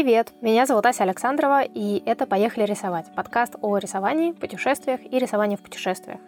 Привет, меня зовут Ася Александрова, и это «Поехали рисовать» — подкаст о рисовании, путешествиях и рисовании в путешествиях.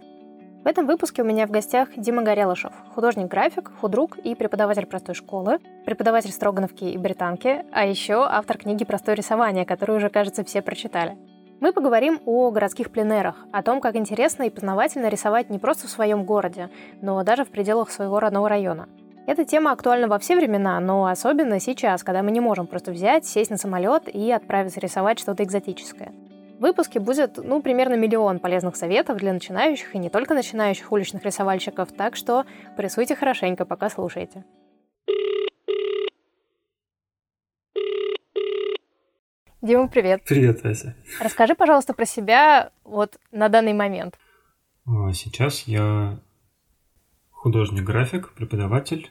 В этом выпуске у меня в гостях Дима Горелышев, художник-график, худрук и преподаватель простой школы, преподаватель Строгановки и Британки, а еще автор книги «Простое рисование», которую уже, кажется, все прочитали. Мы поговорим о городских пленерах, о том, как интересно и познавательно рисовать не просто в своем городе, но даже в пределах своего родного района — эта тема актуальна во все времена, но особенно сейчас, когда мы не можем просто взять, сесть на самолет и отправиться рисовать что-то экзотическое. В выпуске будет, ну, примерно миллион полезных советов для начинающих и не только начинающих уличных рисовальщиков, так что порисуйте хорошенько, пока слушаете. Дима, привет. Привет, Ася. Расскажи, пожалуйста, про себя вот на данный момент. А, сейчас я художник-график, преподаватель.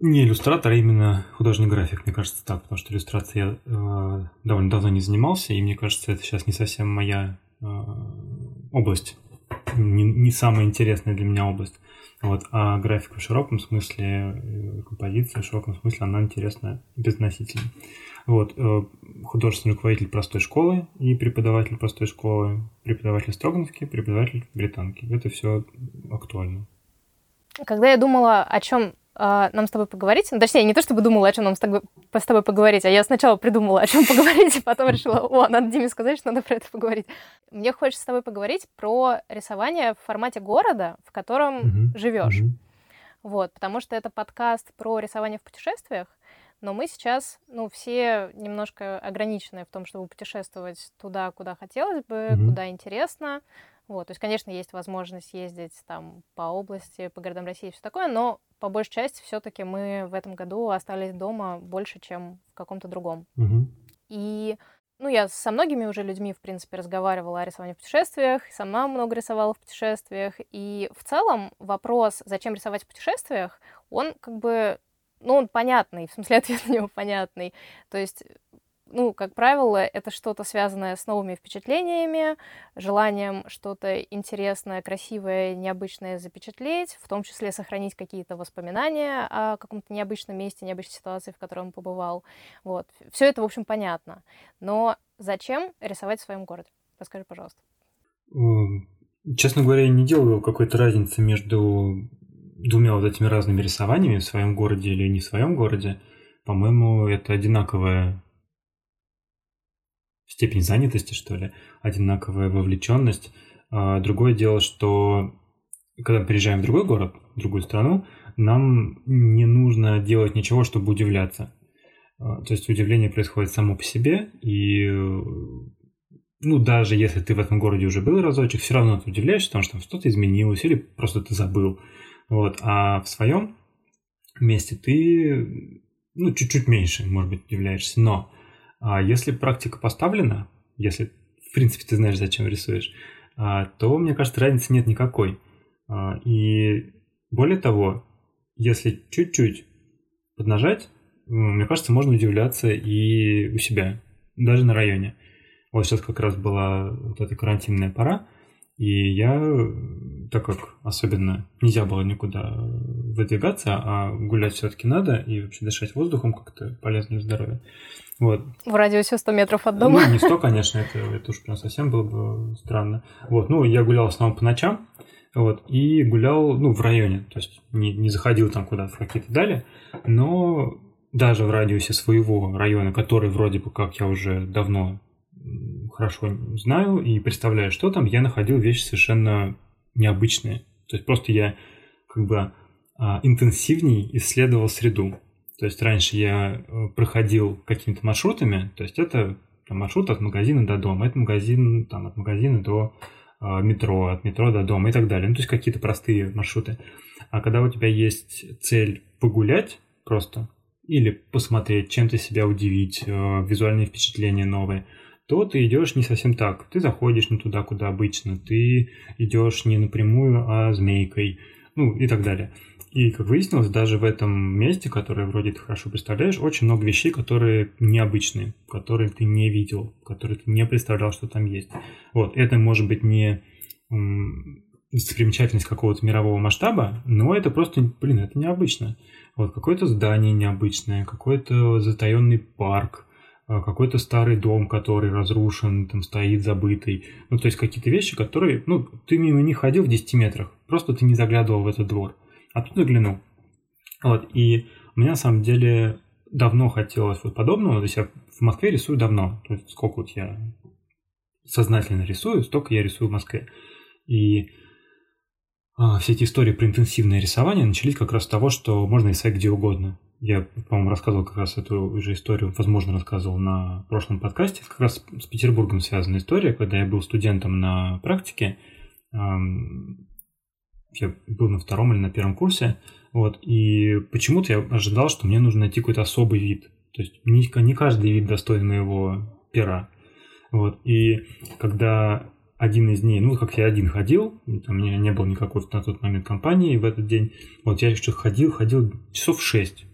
Не иллюстратор, а именно художник-график, мне кажется так, потому что иллюстрацией я э, довольно давно не занимался, и мне кажется, это сейчас не совсем моя э, область, не, не самая интересная для меня область. Вот, а графика в широком смысле, э, композиция в широком смысле, она интересна безносительно. Вот, э, художественный руководитель простой школы и преподаватель простой школы, преподаватель Строгановки, преподаватель Британки. Это все актуально. Когда я думала, о чем э, нам с тобой поговорить, ну, точнее, не то чтобы думала, о чем нам с тобой, с тобой поговорить, а я сначала придумала, о чем поговорить, и потом решила, о, надо Диме сказать, что надо про это поговорить. Мне хочется с тобой поговорить про рисование в формате города, в котором mm-hmm. живешь. Mm-hmm. Вот, потому что это подкаст про рисование в путешествиях, но мы сейчас, ну, все немножко ограничены в том, чтобы путешествовать туда, куда хотелось бы, mm-hmm. куда интересно, вот, то есть, конечно, есть возможность ездить там по области, по городам России и все такое, но по большей части все-таки мы в этом году остались дома больше, чем в каком-то другом. Угу. И ну, я со многими уже людьми, в принципе, разговаривала о рисовании в путешествиях, сама много рисовала в путешествиях. И в целом вопрос, зачем рисовать в путешествиях, он как бы, ну, он понятный, в смысле ответ на него понятный. То есть ну, как правило, это что-то связанное с новыми впечатлениями, желанием что-то интересное, красивое, необычное запечатлеть, в том числе сохранить какие-то воспоминания о каком-то необычном месте, необычной ситуации, в которой он побывал. Вот. Все это, в общем, понятно. Но зачем рисовать в своем городе? Расскажи, пожалуйста. Честно говоря, я не делаю какой-то разницы между двумя вот этими разными рисованиями в своем городе или не в своем городе. По-моему, это одинаковая степень занятости, что ли, одинаковая вовлеченность. А, другое дело, что когда мы приезжаем в другой город, в другую страну, нам не нужно делать ничего, чтобы удивляться. А, то есть удивление происходит само по себе, и ну, даже если ты в этом городе уже был разочек, все равно ты удивляешься, потому что там что-то изменилось или просто ты забыл. Вот. А в своем месте ты ну, чуть-чуть меньше, может быть, удивляешься. Но а если практика поставлена, если в принципе ты знаешь, зачем рисуешь, а, то, мне кажется, разницы нет никакой. А, и более того, если чуть-чуть поднажать, мне кажется, можно удивляться и у себя, даже на районе. Вот сейчас как раз была вот эта карантинная пора, и я, так как особенно нельзя было никуда выдвигаться, а гулять все-таки надо, и вообще дышать воздухом как-то полезно для здоровья. Вот. В радиусе 100 метров от дома? Ну, не 100, конечно, это, это уж прям совсем было бы странно. Вот, ну, я гулял в основном по ночам, вот, и гулял, ну, в районе, то есть не, не заходил там куда-то в какие-то дали, но даже в радиусе своего района, который вроде бы как я уже давно хорошо знаю и представляю, что там, я находил вещи совершенно необычные. То есть просто я как бы а, интенсивней исследовал среду. То есть раньше я э, проходил какими-то маршрутами, то есть это там, маршрут от магазина до дома, это магазин там, от магазина до э, метро, от метро до дома и так далее. Ну, то есть какие-то простые маршруты. А когда у тебя есть цель погулять просто или посмотреть, чем-то себя удивить, э, визуальные впечатления новые, то ты идешь не совсем так. Ты заходишь не туда, куда обычно, ты идешь не напрямую, а змейкой, ну и так далее. И, как выяснилось, даже в этом месте, которое вроде ты хорошо представляешь, очень много вещей, которые необычные, которые ты не видел, которые ты не представлял, что там есть. Вот, это может быть не достопримечательность какого-то мирового масштаба, но это просто, блин, это необычно. Вот какое-то здание необычное, какой-то затаенный парк, а, какой-то старый дом, который разрушен, там стоит забытый. Ну, то есть какие-то вещи, которые, ну, ты мимо них ходил в 10 метрах, просто ты не заглядывал в этот двор. А тут заглянул. Вот, и мне на самом деле давно хотелось вот подобного, то есть я в Москве рисую давно, то есть сколько вот я сознательно рисую, столько я рисую в Москве. И а, все эти истории про интенсивное рисование начались как раз с того, что можно рисовать где угодно. Я, по-моему, рассказывал как раз эту же историю, возможно, рассказывал на прошлом подкасте. Это как раз с Петербургом связана история, когда я был студентом на практике. Я был на втором или на первом курсе. Вот, и почему-то я ожидал, что мне нужно найти какой-то особый вид. То есть не, не каждый вид достоин моего пера. Вот, и когда один из дней, ну, как я один ходил, у меня не было никакой на тот момент компании в этот день, вот я еще ходил, ходил часов шесть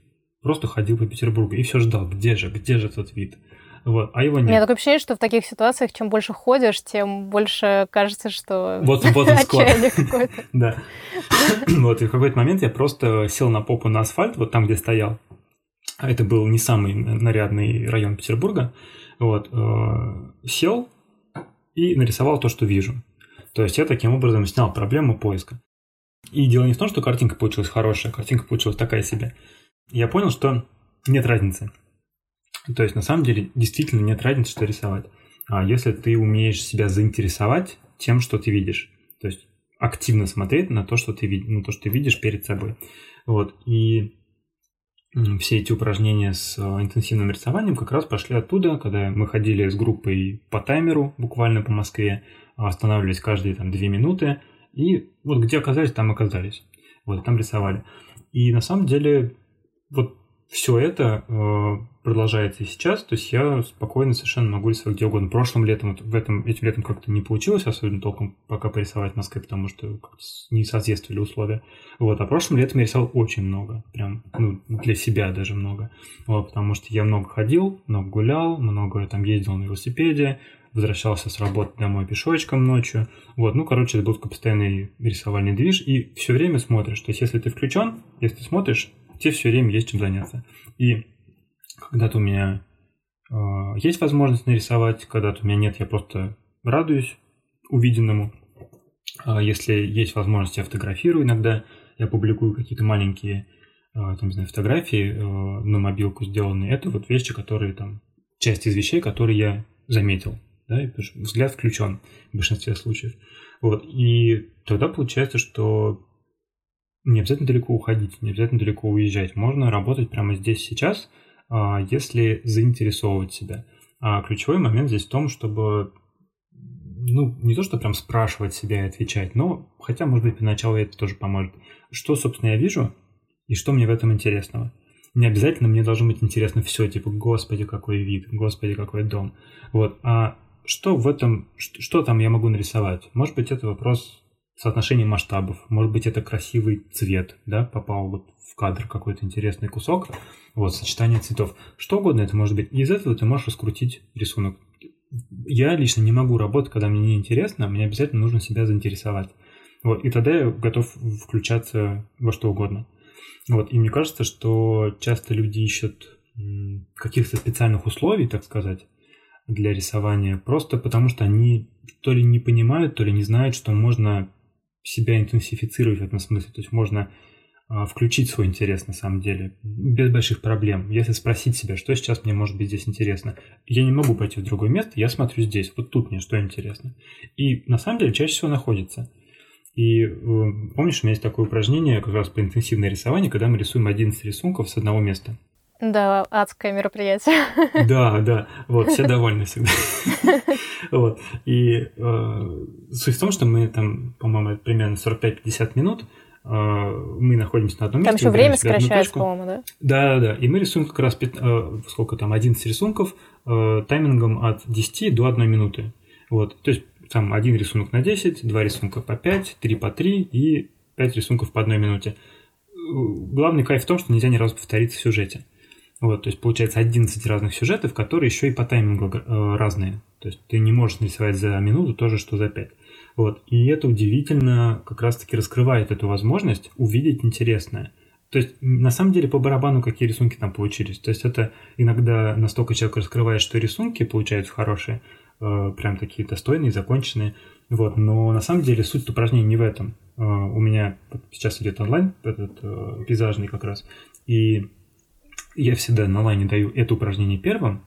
Просто ходил по Петербургу и все ждал, где же, где же этот вид. Вот, а его нет. У меня такое ощущение, что в таких ситуациях, чем больше ходишь, тем больше кажется, что вот, вот отчаяние какое-то. Да. Вот, и в какой-то момент я просто сел на попу на асфальт, вот там, где стоял. А это был не самый нарядный район Петербурга. Вот, э, сел и нарисовал то, что вижу. То есть я таким образом снял проблему поиска. И дело не в том, что картинка получилась хорошая, картинка получилась такая себе я понял, что нет разницы. То есть, на самом деле, действительно нет разницы, что рисовать. А если ты умеешь себя заинтересовать тем, что ты видишь, то есть активно смотреть на то, что ты, на то, что ты видишь перед собой. Вот. И все эти упражнения с э, интенсивным рисованием как раз пошли оттуда, когда мы ходили с группой по таймеру, буквально по Москве, останавливались каждые там две минуты, и вот где оказались, там оказались. Вот, там рисовали. И на самом деле вот все это э, продолжается и сейчас, то есть я спокойно совершенно могу рисовать где угодно. Прошлым летом, вот в этом, этим летом как-то не получилось особенно толком пока порисовать в Москве, потому что не соответствовали условия. Вот, а прошлым летом я рисовал очень много, прям, ну, для себя даже много. Вот, потому что я много ходил, много гулял, много там ездил на велосипеде, возвращался с работы домой пешочком ночью. Вот, ну, короче, это был постоянный рисовальный движ, и все время смотришь. То есть, если ты включен, если ты смотришь, тебе все время есть чем заняться. И когда-то у меня э, есть возможность нарисовать, когда-то у меня нет, я просто радуюсь увиденному. А если есть возможность, я фотографирую иногда, я публикую какие-то маленькие э, там, не знаю, фотографии э, на мобилку сделанные. Это вот вещи, которые там, часть из вещей, которые я заметил. Да, взгляд включен в большинстве случаев. Вот. И тогда получается, что не обязательно далеко уходить, не обязательно далеко уезжать. Можно работать прямо здесь сейчас, а, если заинтересовывать себя. А ключевой момент здесь в том, чтобы ну, не то, что прям спрашивать себя и отвечать, но хотя, может быть, поначалу это тоже поможет. Что, собственно, я вижу и что мне в этом интересного? Не обязательно мне должно быть интересно все, типа, господи, какой вид, господи, какой дом. Вот, а что в этом, что, что там я могу нарисовать? Может быть, это вопрос соотношение масштабов. Может быть, это красивый цвет, да, попал вот в кадр какой-то интересный кусок, вот, сочетание цветов. Что угодно это может быть. И из этого ты можешь раскрутить рисунок. Я лично не могу работать, когда мне не интересно, мне обязательно нужно себя заинтересовать. Вот, и тогда я готов включаться во что угодно. Вот, и мне кажется, что часто люди ищут каких-то специальных условий, так сказать, для рисования, просто потому что они то ли не понимают, то ли не знают, что можно себя интенсифицировать в этом смысле. То есть можно а, включить свой интерес на самом деле без больших проблем. Если спросить себя, что сейчас мне может быть здесь интересно, я не могу пойти в другое место, я смотрю здесь, вот тут мне что интересно. И на самом деле чаще всего находится. И э, помнишь, у меня есть такое упражнение как раз по интенсивное рисование, когда мы рисуем 11 рисунков с одного места. Да, адское мероприятие. Да, да, вот, все довольны всегда. Вот, и э, суть в том, что мы там, по-моему, примерно 45-50 минут, э, мы находимся на одном месте. Там еще время сокращается, по-моему, да? Да, да, и мы рисуем как раз, э, сколько там, 11 рисунков таймингом от 10 до 1 минуты. Вот, то есть там один рисунок на 10, два рисунка по 5, три по 3 и 5 рисунков по одной минуте. Главный кайф в том, что нельзя ни разу повториться в сюжете. Вот, то есть получается 11 разных сюжетов, которые еще и по таймингу э, разные. То есть ты не можешь нарисовать за минуту то же, что за 5. Вот. И это удивительно как раз-таки раскрывает эту возможность увидеть интересное. То есть, на самом деле, по барабану какие рисунки там получились. То есть, это иногда настолько человек раскрывает, что рисунки получаются хорошие, э, прям такие достойные, законченные. Вот. Но на самом деле суть упражнения не в этом. Э, у меня сейчас идет онлайн, этот э, пейзажный как раз. И я всегда на онлайне даю это упражнение первым,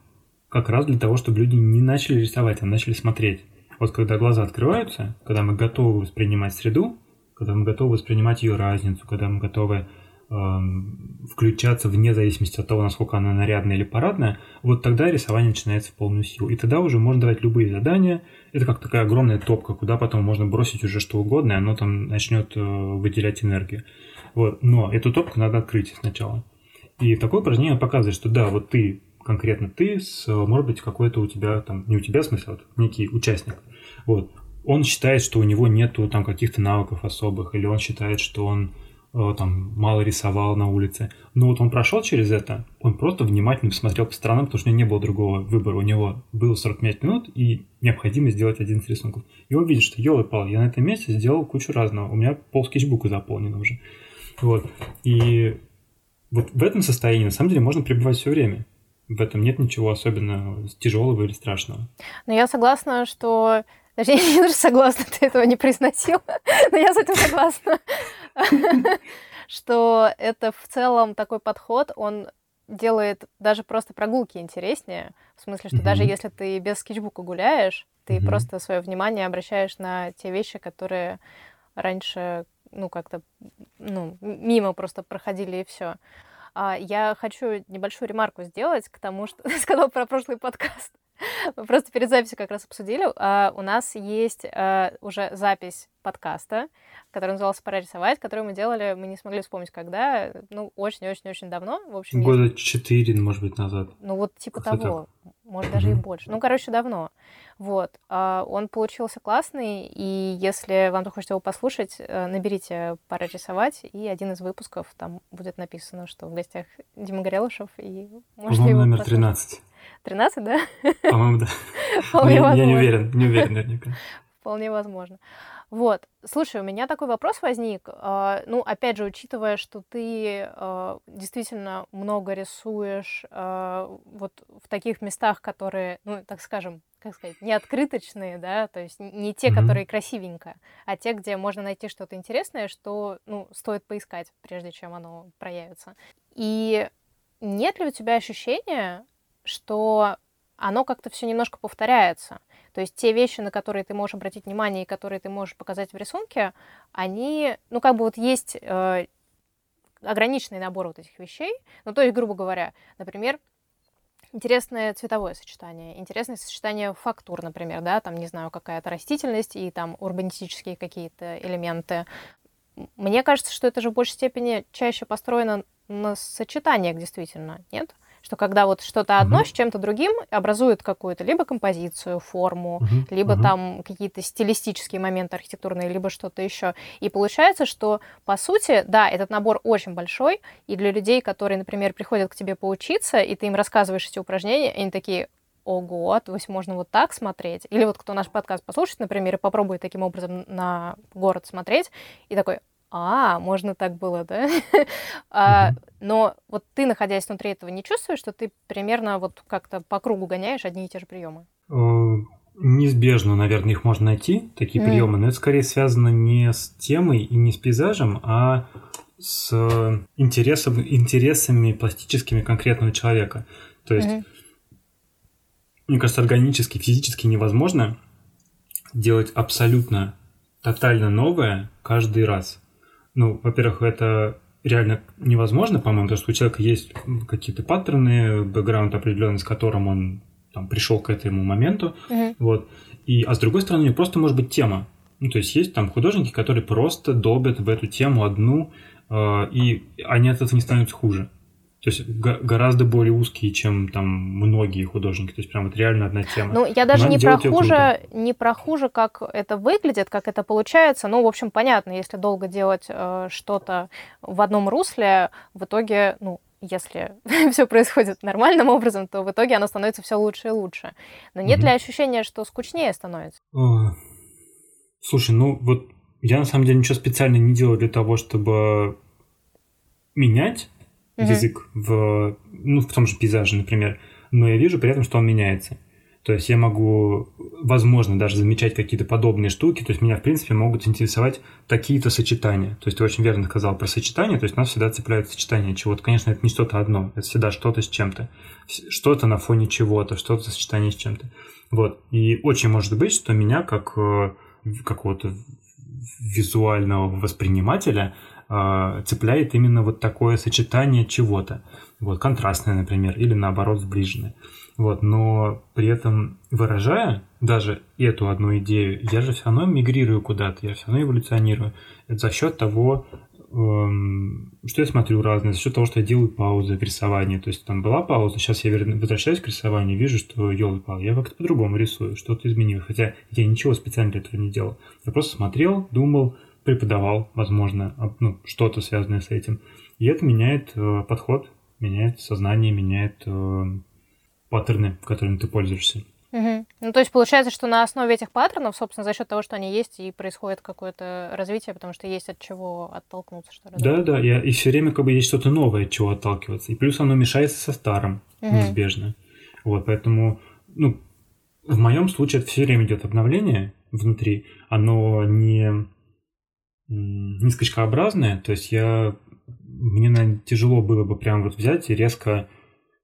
как раз для того, чтобы люди не начали рисовать, а начали смотреть. Вот когда глаза открываются, когда мы готовы воспринимать среду, когда мы готовы воспринимать ее разницу, когда мы готовы Эм, включаться вне зависимости от того, насколько она нарядная или парадная, вот тогда рисование начинается в полную силу. И тогда уже можно давать любые задания. Это как такая огромная топка, куда потом можно бросить уже что угодно, и оно там начнет э, выделять энергию. Вот. Но эту топку надо открыть сначала. И такое упражнение показывает, что да, вот ты, конкретно ты, с, может быть, какой-то у тебя, там, не у тебя, в смысле, а вот некий участник. Вот. Он считает, что у него нету там каких-то навыков особых, или он считает, что он Э, там мало рисовал на улице. Но вот он прошел через это, он просто внимательно посмотрел по сторонам, потому что у него не было другого выбора. У него было 45 минут и необходимо сделать один из рисунков. И он видит, что елы пал, я на этом месте сделал кучу разного. У меня пол скетчбука заполнено уже. Вот. И вот в этом состоянии на самом деле можно пребывать все время. В этом нет ничего особенно тяжелого или страшного. Но я согласна, что даже я не даже согласна, ты этого не произносил, но я с этим согласна, что это в целом такой подход, он делает даже просто прогулки интереснее. В смысле, что даже если ты без скетчбука гуляешь, ты просто свое внимание обращаешь на те вещи, которые раньше, ну, как-то, ну, мимо просто проходили и все. А я хочу небольшую ремарку сделать к тому, что ты сказал про прошлый подкаст. Мы просто перед записью как раз обсудили. А, у нас есть а, уже запись подкаста, который назывался «Пора рисовать», который мы делали, мы не смогли вспомнить, когда, ну, очень-очень-очень давно. В общем, Года четыре, может быть, назад. Ну, вот типа Как того. Так. Может, даже mm-hmm. и больше. Ну, короче, давно. Вот. А, он получился классный, и если вам захочется его послушать, э, наберите «Пора рисовать», и один из выпусков там будет написано, что в гостях Дима Горелышев, и можете его номер послушать. 13. 13, да? По-моему, да. Вполне возможно. Я не уверен, не уверен наверняка. Вполне возможно. Вот. Слушай, у меня такой вопрос возник. А, ну, опять же, учитывая, что ты а, действительно много рисуешь а, вот в таких местах, которые, ну, так скажем, как сказать, не открыточные, да, то есть не те, mm-hmm. которые красивенько, а те, где можно найти что-то интересное, что, ну, стоит поискать, прежде чем оно проявится. И нет ли у тебя ощущения, что оно как-то все немножко повторяется. То есть те вещи, на которые ты можешь обратить внимание и которые ты можешь показать в рисунке, они, ну, как бы вот есть э, ограниченный набор вот этих вещей. Ну, то есть, грубо говоря, например, интересное цветовое сочетание, интересное сочетание фактур, например, да, там, не знаю, какая-то растительность и там урбанистические какие-то элементы. Мне кажется, что это же в большей степени чаще построено на сочетаниях, действительно, нет? Что когда вот что-то одно uh-huh. с чем-то другим образует какую-то либо композицию, форму, uh-huh. либо uh-huh. там какие-то стилистические моменты архитектурные, либо что-то еще. И получается, что по сути, да, этот набор очень большой, и для людей, которые, например, приходят к тебе поучиться, и ты им рассказываешь эти упражнения, они такие, ого, то есть можно вот так смотреть. Или вот кто наш подкаст послушает, например, и попробует таким образом на город смотреть, и такой, а, можно так было, да? а, но вот ты, находясь внутри этого, не чувствуешь, что ты примерно вот как-то по кругу гоняешь одни и те же приемы? Э, неизбежно, наверное, их можно найти, такие mm. приемы, но это скорее связано не с темой и не с пейзажем, а с интересом, интересами пластическими конкретного человека. То есть, mm-hmm. мне кажется, органически, физически невозможно делать абсолютно тотально новое каждый раз. Ну, во-первых, это реально невозможно, по-моему, потому что у человека есть какие-то паттерны, бэкграунд определенный, с которым он там, пришел к этому моменту. Mm-hmm. Вот. И, а с другой стороны, у него просто может быть тема. Ну, то есть есть там художники, которые просто долбят в эту тему одну, э, и они от этого не становятся хуже. То есть гораздо более узкие, чем там многие художники. То есть прям вот реально одна тема. Ну, я даже не про, хуже, не про хуже, как это выглядит, как это получается. Ну, в общем, понятно, если долго делать э, что-то в одном русле, в итоге, ну, если все происходит нормальным образом, то в итоге оно становится все лучше и лучше. Но нет mm-hmm. ли ощущения, что скучнее становится? Слушай, ну вот я на самом деле ничего специально не делаю для того, чтобы менять угу. язык в, ну, в том же пейзаже, например, но я вижу при этом, что он меняется. То есть я могу, возможно, даже замечать какие-то подобные штуки. То есть меня, в принципе, могут интересовать какие-то сочетания. То есть ты очень верно сказал про сочетание. То есть нас всегда цепляет сочетание чего-то. Конечно, это не что-то одно. Это всегда что-то с чем-то. Что-то на фоне чего-то, что-то сочетание с чем-то. Вот. И очень может быть, что меня как э, какого-то визуального воспринимателя э, цепляет именно вот такое сочетание чего-то. Вот, контрастное, например, или наоборот сближенное. Вот, но при этом выражая даже эту одну идею, я же все равно мигрирую куда-то, я все равно эволюционирую. Это за счет того, эм, что я смотрю разное, за счет того, что я делаю паузы в рисовании. То есть там была пауза, сейчас я возвращаюсь к рисованию, вижу, что елы пал, я как-то по-другому рисую, что-то изменилось. Хотя я ничего специально для этого не делал. Я просто смотрел, думал, преподавал, возможно, ну, что-то связанное с этим. И это меняет э, подход, меняет сознание, меняет э, паттерны, которыми ты пользуешься. Угу. Ну, то есть получается, что на основе этих паттернов, собственно, за счет того, что они есть, и происходит какое-то развитие, потому что есть от чего оттолкнуться, что ли. Да, да, и, и все время как бы есть что-то новое, от чего отталкиваться. И плюс оно мешается со старым, угу. неизбежно. Вот, поэтому, ну, в моем случае это все время идет обновление внутри. Оно не, не скачкообразное, то есть я мне, наверное, тяжело было бы прям вот взять и резко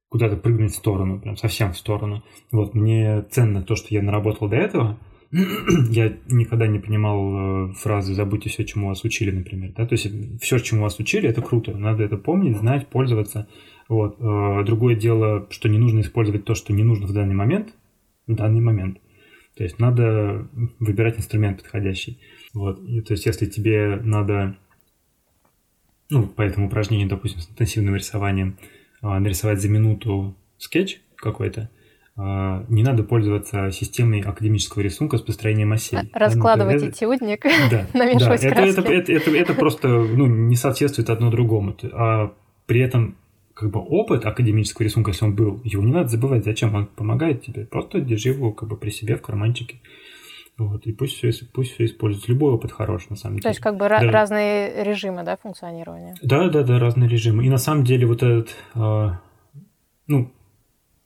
куда-то прыгнуть в сторону, прям совсем в сторону. Вот, мне ценно то, что я наработал до этого. я никогда не понимал э, фразы «забудьте все, чему вас учили», например. Да? То есть все, чему вас учили, это круто. Надо это помнить, знать, пользоваться. Вот. Э, другое дело, что не нужно использовать то, что не нужно в данный момент, в данный момент. То есть надо выбирать инструмент подходящий. Вот. И, то есть если тебе надо, ну, по этому упражнению, допустим, с интенсивным рисованием, а, нарисовать за минуту скетч какой-то, а, не надо пользоваться системой академического рисунка с построением осей. Раскладывать это, этюдник, да, намешивать да, это, это, это, это, это просто ну, не соответствует одно другому. А при этом как бы опыт академического рисунка, если он был, его не надо забывать. Зачем? Он помогает тебе. Просто держи его как бы при себе в карманчике. Вот, и пусть все, пусть все используется. Любой опыт хорош, на самом деле. То есть, как бы да. разные режимы, да, функционирования? Да, да, да, разные режимы. И на самом деле вот этот, э, ну,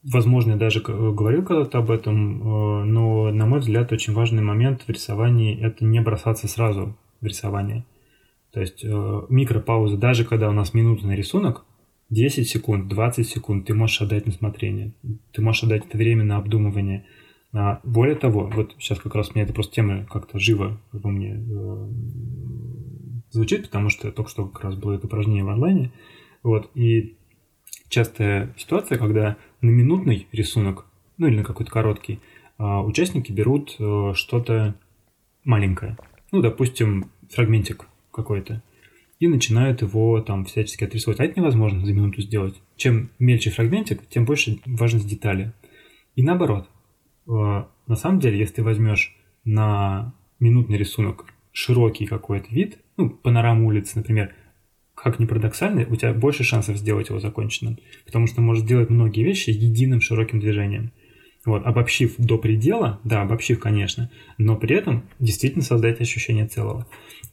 возможно, я даже говорил когда-то об этом, э, но, на мой взгляд, очень важный момент в рисовании – это не бросаться сразу в рисование. То есть э, микропауза, даже когда у нас минута на рисунок, 10 секунд, 20 секунд ты можешь отдать на смотрение, ты можешь отдать это время на обдумывание – а, более того, вот сейчас как раз мне эта просто тема как-то живо во мне э, звучит, потому что только что как раз было это упражнение в онлайне. Вот, и частая ситуация, когда на минутный рисунок, ну или на какой-то короткий, э, участники берут э, что-то маленькое. Ну, допустим, фрагментик какой-то. И начинают его там всячески отрисовать. А это невозможно за минуту сделать. Чем мельче фрагментик, тем больше важность детали. И наоборот, на самом деле, если ты возьмешь на минутный рисунок широкий какой-то вид, ну, панораму улицы, например, как ни парадоксально, у тебя больше шансов сделать его законченным, потому что можешь делать многие вещи единым широким движением. Вот, обобщив до предела, да, обобщив, конечно, но при этом действительно создать ощущение целого.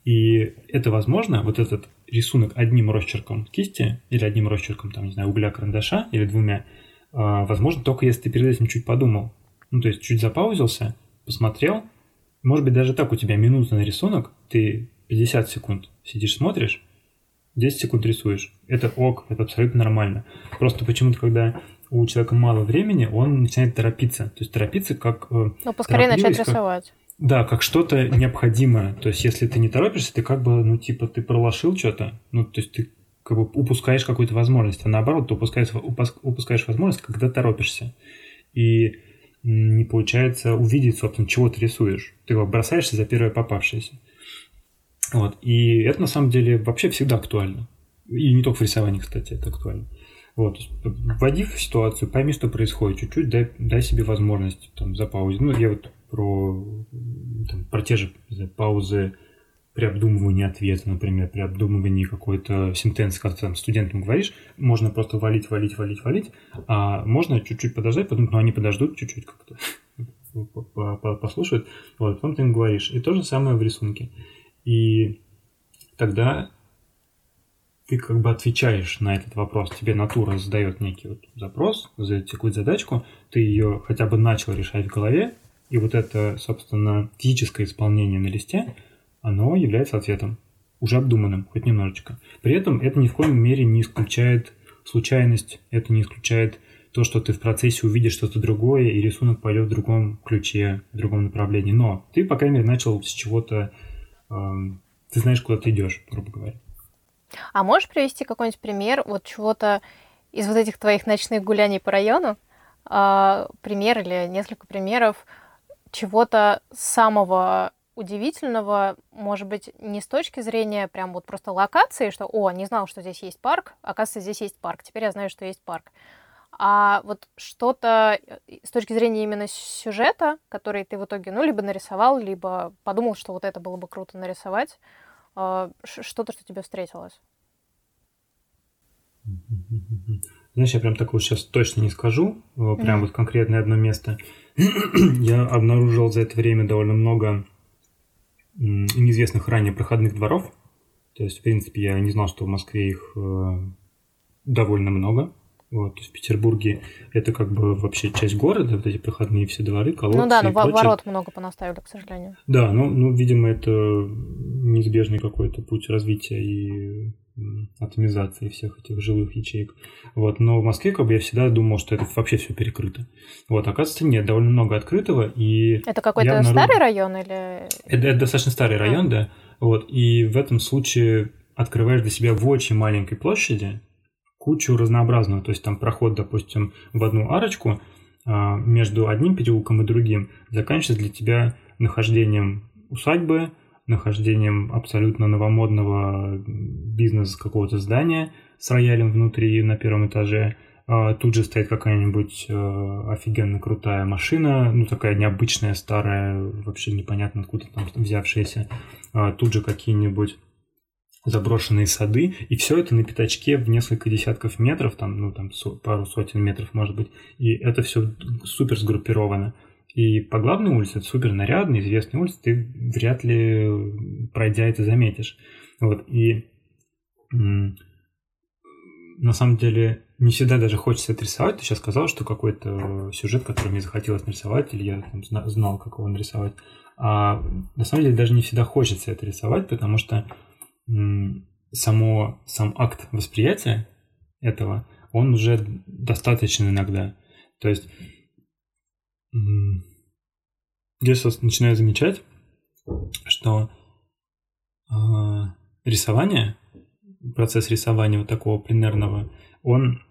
И это возможно, вот этот рисунок одним росчерком кисти или одним росчерком, там, не знаю, угля карандаша или двумя, а, возможно только если ты перед этим чуть подумал, ну, то есть чуть запаузился, посмотрел. Может быть, даже так у тебя минута на рисунок, ты 50 секунд сидишь, смотришь, 10 секунд рисуешь. Это ок, это абсолютно нормально. Просто почему-то, когда у человека мало времени, он начинает торопиться. То есть торопиться как... Э, ну, поскорее начать как, рисовать. Да, как что-то необходимое. То есть, если ты не торопишься, ты как бы, ну, типа, ты пролошил что-то. Ну, то есть, ты как бы упускаешь какую-то возможность. А наоборот, ты упускаешь, упускаешь возможность, когда торопишься. И не получается увидеть, собственно, чего ты рисуешь. Ты его бросаешься за первое попавшееся. Вот. И это на самом деле вообще всегда актуально. И не только в рисовании, кстати, это актуально. Вот, вводи в ситуацию, пойми, что происходит, чуть-чуть дай, дай себе возможность там запаузить. Ну, я вот про, там, про те же паузы при обдумывании ответа, например, при обдумывании какой-то сентенции, когда ты там студентам говоришь, можно просто валить, валить, валить, валить, а можно чуть-чуть подождать, подумать, ну они подождут чуть-чуть как-то, послушают, вот, потом ты им говоришь. И то же самое в рисунке. И тогда ты как бы отвечаешь на этот вопрос. Тебе натура задает некий вот запрос, задает какую-то задачку, ты ее хотя бы начал решать в голове, и вот это, собственно, физическое исполнение на листе, оно является ответом, уже обдуманным, хоть немножечко. При этом это ни в коем мере не исключает случайность, это не исключает то, что ты в процессе увидишь что-то другое, и рисунок пойдет в другом ключе, в другом направлении. Но ты, по крайней мере, начал с чего-то, э, ты знаешь, куда ты идешь, грубо говоря. А можешь привести какой-нибудь пример вот чего-то из вот этих твоих ночных гуляний по району? Э, пример или несколько примеров чего-то самого удивительного, может быть, не с точки зрения прям вот просто локации, что, о, не знал, что здесь есть парк, оказывается, здесь есть парк, теперь я знаю, что есть парк. А вот что-то э, с точки зрения именно сюжета, который ты в итоге, ну, либо нарисовал, либо подумал, что вот это было бы круто нарисовать, э, что-то, что тебе встретилось? Знаешь, я прям такого сейчас точно не скажу, э, прям mm-hmm. вот конкретное одно место. я обнаружил за это время довольно много неизвестных ранее проходных дворов. То есть, в принципе, я не знал, что в Москве их довольно много. Вот, то есть в Петербурге это как бы вообще часть города, вот эти проходные все дворы, колодцы Ну да, но ворот много понаставили, к сожалению. Да, ну, ну, видимо, это неизбежный какой-то путь развития и атомизации всех этих жилых ячеек. Вот, но в Москве как бы я всегда думал, что это вообще все перекрыто. Вот, оказывается, нет, довольно много открытого. И это какой-то обнаружил... старый район или... Это, это достаточно старый а. район, да. Вот, и в этом случае открываешь для себя в очень маленькой площади, кучу разнообразного. То есть там проход, допустим, в одну арочку а, между одним переулком и другим заканчивается для тебя нахождением усадьбы, нахождением абсолютно новомодного бизнеса какого-то здания с роялем внутри на первом этаже. А, тут же стоит какая-нибудь а, офигенно крутая машина, ну такая необычная, старая, вообще непонятно откуда там взявшаяся. Тут же какие-нибудь заброшенные сады, и все это на пятачке в несколько десятков метров, там, ну, там пару сотен метров, может быть, и это все супер сгруппировано. И по главной улице, это супер нарядная, известная улица, ты вряд ли, пройдя это, заметишь. Вот, и на самом деле не всегда даже хочется это рисовать. Ты сейчас сказал, что какой-то сюжет, который мне захотелось нарисовать, или я там, знал, как его нарисовать. А на самом деле даже не всегда хочется это рисовать, потому что само, сам акт восприятия этого, он уже достаточно иногда. То есть я сейчас начинаю замечать, что э, рисование, процесс рисования вот такого пленерного, он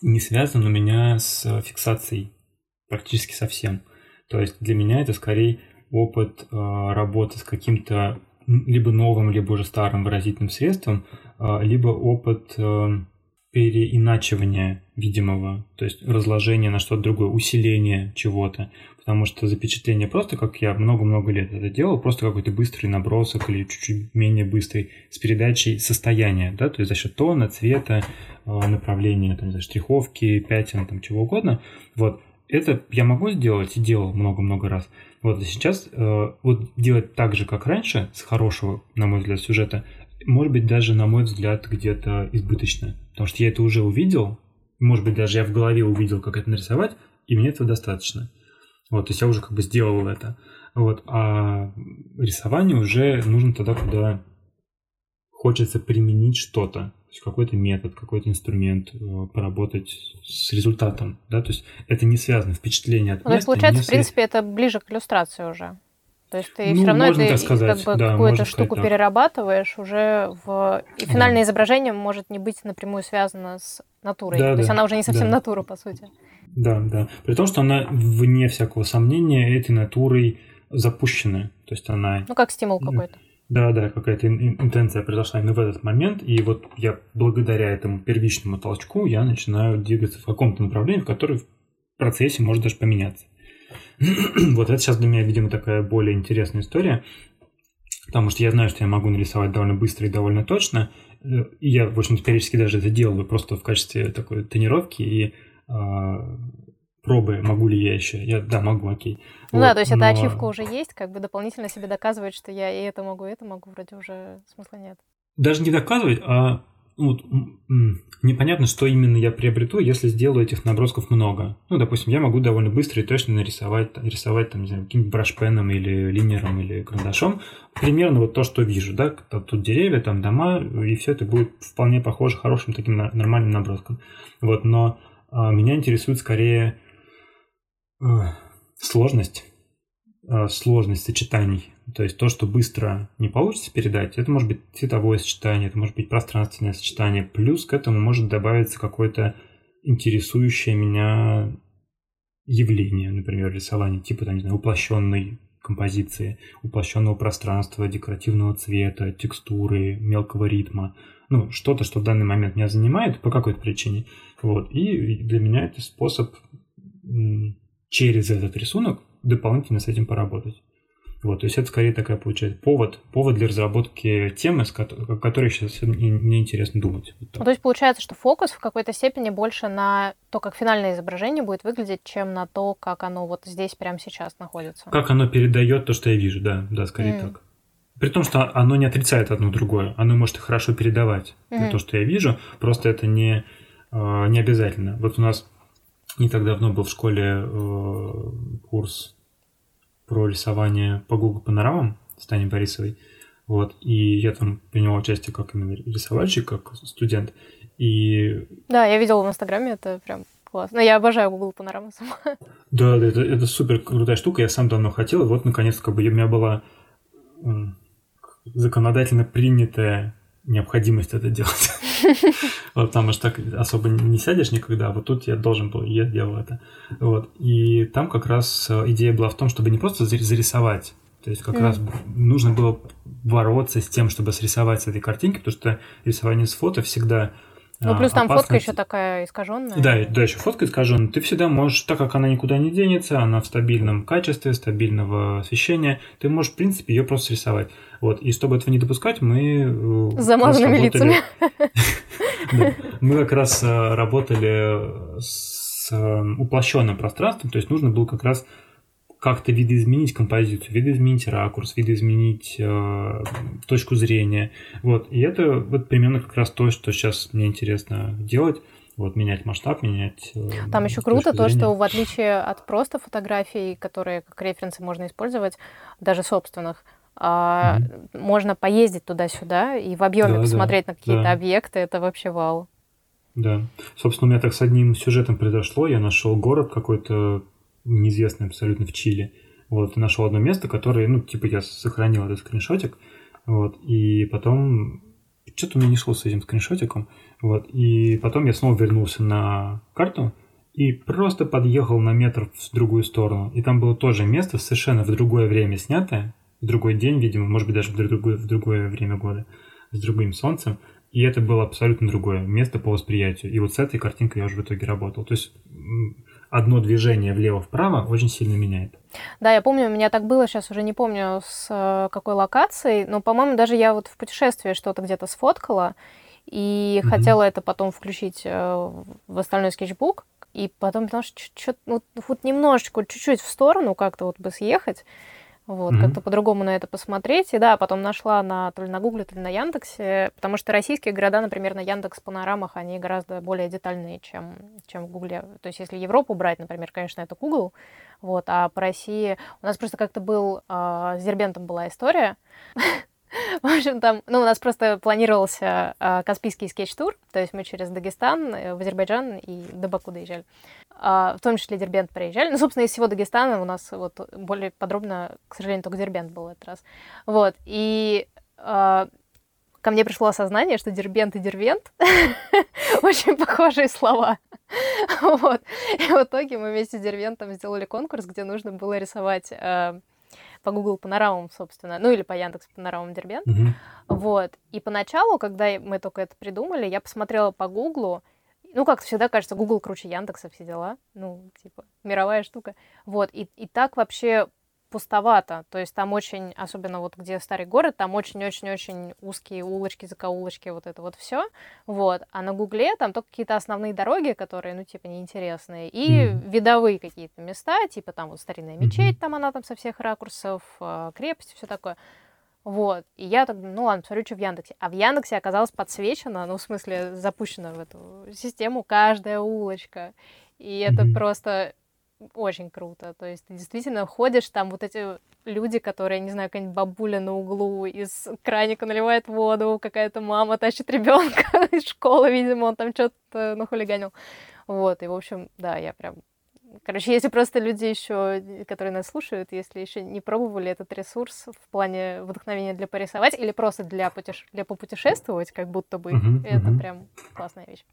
не связан у меня с фиксацией практически совсем. То есть для меня это скорее опыт э, работы с каким-то либо новым, либо уже старым выразительным средством, а, либо опыт переиначивания видимого, то есть разложение на что-то другое, усиление чего-то. Потому что запечатление просто, как я много-много лет это делал, просто какой-то быстрый набросок или чуть-чуть менее быстрый с передачей состояния, да, то есть за счет тона, цвета, а, направления, там, за штриховки, пятен, там, чего угодно. Вот, это я могу сделать и делал много-много раз. Вот сейчас э, вот делать так же, как раньше, с хорошего, на мой взгляд, сюжета, может быть, даже, на мой взгляд, где-то избыточно. Потому что я это уже увидел, может быть, даже я в голове увидел, как это нарисовать, и мне этого достаточно. Вот, то есть я уже как бы сделал это. Вот, а рисование уже нужно тогда, когда хочется применить что-то есть какой-то метод, какой-то инструмент, э, поработать с результатом, да, то есть это не связано, впечатление от ну, места. получается, в принципе, это ближе к иллюстрации уже. То есть ты ну, все равно это сказать, как бы да, какую-то штуку сказать, перерабатываешь уже в... И финальное да. изображение может не быть напрямую связано с натурой. Да, То да, есть она уже не совсем да. натура, по сути. Да, да. При том, что она, вне всякого сомнения, этой натурой запущена. То есть она... Ну, как стимул какой-то. Да, да, какая-то интенция произошла именно в этот момент, и вот я благодаря этому первичному толчку я начинаю двигаться в каком-то направлении, в которое в процессе может даже поменяться. вот это сейчас для меня, видимо, такая более интересная история, потому что я знаю, что я могу нарисовать довольно быстро и довольно точно, и я, в общем-то, периодически даже это делаю просто в качестве такой тренировки, и а, пробы, могу ли я еще. Я, да, могу, окей. Ну вот, да, то есть но... эта ачивка уже есть, как бы дополнительно себе доказывать, что я и это могу, и это могу, вроде уже смысла нет. Даже не доказывать, а ну, непонятно, что именно я приобрету, если сделаю этих набросков много. Ну, допустим, я могу довольно быстро и точно нарисовать, рисовать там, не знаю, каким-нибудь брашпеном или линером или карандашом. Примерно вот то, что вижу, да, тут деревья, там дома, и все это будет вполне похоже хорошим таким нормальным наброском. Вот, но а, меня интересует скорее э, сложность, сложность сочетаний то есть то, что быстро не получится передать, это может быть цветовое сочетание, это может быть пространственное сочетание. Плюс к этому может добавиться какое-то интересующее меня явление, например, рисование, типа, там, не знаю, уплощенной композиции, уплощенного пространства, декоративного цвета, текстуры, мелкого ритма. Ну, что-то, что в данный момент меня занимает по какой-то причине. Вот. И для меня это способ через этот рисунок дополнительно с этим поработать. Вот, то есть это скорее такая получается повод, повод для разработки темы, с которой, которой сейчас мне интересно думать. Вот ну, то есть получается, что фокус в какой-то степени больше на то, как финальное изображение будет выглядеть, чем на то, как оно вот здесь прямо сейчас находится. Как оно передает то, что я вижу, да, да, скорее mm. так. При том, что оно не отрицает одно другое, оно может хорошо передавать mm-hmm. то, что я вижу, просто это не, э, не обязательно. Вот у нас не так давно был в школе э, курс про рисование по Google панорамам с Таней Борисовой. Вот, и я там принял участие как именно рисовальщик, как студент. И... Да, я видела в Инстаграме, это прям классно. Я обожаю Google панорамы сама. Да, да, это, это супер крутая штука, я сам давно хотел, и вот наконец как бы у меня была законодательно принятая необходимость это делать. Вот там уж так особо не сядешь никогда, а вот тут я должен был, я делал это. Вот. И там как раз э, идея была в том, чтобы не просто зарисовать, то есть как раз нужно было бороться с тем, чтобы срисовать с этой картинки, потому что рисование с фото всегда ну, плюс там фотка еще такая искаженная. Да, да, еще фотка искаженная. Ты всегда можешь, так как она никуда не денется, она в стабильном качестве, стабильного освещения, ты можешь, в принципе, ее просто рисовать. Вот. И чтобы этого не допускать, мы... С замазанными лицами. Мы как раз э, работали с э, уплощенным пространством, то есть нужно было как раз как-то видоизменить композицию, видоизменить ракурс, видоизменить э, точку зрения. Вот. И это вот примерно как раз то, что сейчас мне интересно делать. Вот, менять масштаб, менять... Э, Там еще круто то, что в отличие от просто фотографий, которые как референсы можно использовать, даже собственных, а, mm-hmm. можно поездить туда-сюда и в объеме да, посмотреть да, на какие-то да. объекты, это вообще вау. Да. Собственно, у меня так с одним сюжетом произошло. Я нашел город какой-то неизвестный абсолютно в Чили. Вот, и нашел одно место, которое, ну, типа, я сохранил этот скриншотик. Вот, и потом что-то у меня не шло с этим скриншотиком. Вот, и потом я снова вернулся на карту и просто подъехал на метр в другую сторону. И там было тоже место, совершенно в другое время снятое, в другой день, видимо, может быть, даже в другое, в другое время года, с другим солнцем. И это было абсолютно другое место по восприятию. И вот с этой картинкой я уже в итоге работал. То есть одно движение влево-вправо очень сильно меняет. Да, я помню, у меня так было, сейчас уже не помню с э, какой локацией, но, по-моему, даже я вот в путешествии что-то где-то сфоткала, и mm-hmm. хотела это потом включить э, в остальной скетчбук, и потом, потому что чуть-чуть, вот, вот немножечко, чуть-чуть в сторону как-то вот бы съехать, вот, mm-hmm. как-то по-другому на это посмотреть. И да, потом нашла на, то ли на Гугле, то ли на Яндексе, потому что российские города, например, на Яндекс панорамах, они гораздо более детальные, чем, чем в Гугле. То есть если Европу брать, например, конечно, это Google, вот, а по России у нас просто как-то был, э, с Дербентом была история, В общем, там, ну, у нас просто планировался э, Каспийский скетч-тур, то есть мы через Дагестан, э, в Азербайджан и до Баку доезжали. Э, в том числе Дербент проезжали. Ну, собственно, из всего Дагестана у нас вот более подробно, к сожалению, только Дербент был этот раз. Вот, и э, ко мне пришло осознание, что Дербент и Дербент очень похожие слова. вот. И в итоге мы вместе с Дербентом сделали конкурс, где нужно было рисовать по Google панорамам, собственно, ну или по Яндекс панорамам Дербент. Mm-hmm. Вот. И поначалу, когда мы только это придумали, я посмотрела по Гуглу, ну, как всегда кажется, Google круче Яндекса, все дела. Ну, типа, мировая штука. Вот. И, и так вообще пустовато. То есть там очень, особенно вот где старый город, там очень-очень-очень узкие улочки, закоулочки, вот это вот все. Вот. А на Гугле там только какие-то основные дороги, которые, ну, типа, неинтересные. И mm-hmm. видовые какие-то места, типа там вот старинная мечеть, там она там со всех ракурсов, а, крепость, все такое. Вот. И я так, ну ладно, посмотрю, что в Яндексе. А в Яндексе оказалось подсвечено, ну, в смысле, запущено в эту систему каждая улочка. И это mm-hmm. просто очень круто. То есть ты действительно ходишь, там вот эти люди, которые, не знаю, какая-нибудь бабуля на углу из краника наливает воду, какая-то мама тащит ребенка из школы, видимо, он там что-то нахулиганил. Вот, и, в общем, да, я прям Короче, если просто люди еще, которые нас слушают, если еще не пробовали этот ресурс в плане вдохновения для порисовать или просто для, путеше... для попутешествовать, как будто бы, это прям классная вещь.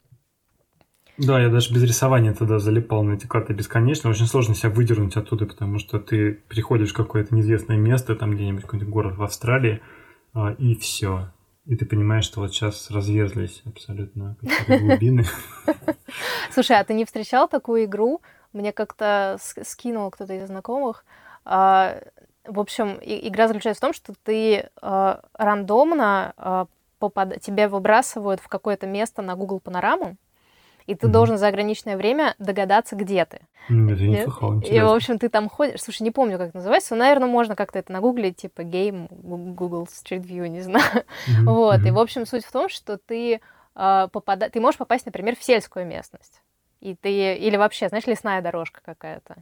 Да, я даже без рисования тогда залипал на эти карты бесконечно. Очень сложно себя выдернуть оттуда, потому что ты приходишь в какое-то неизвестное место, там где-нибудь какой-нибудь город в Австралии, а, и все. И ты понимаешь, что вот сейчас разверзлись абсолютно глубины. Слушай, а ты не встречал такую игру? Мне как-то скинул кто-то из знакомых. А, в общем, игра заключается в том, что ты а, рандомно попад... тебя выбрасывают в какое-то место на Google Панораму, и ты mm-hmm. должен за ограниченное время догадаться, где ты. Mm, это не слыхал, интересно. И, в общем, ты там ходишь... Слушай, не помню, как это называется, но, наверное, можно как-то это нагуглить, типа Game, Google Street View, не знаю. Mm-hmm. вот, mm-hmm. и, в общем, суть в том, что ты, э, попада... ты можешь попасть, например, в сельскую местность. И ты... Или вообще, знаешь, лесная дорожка какая-то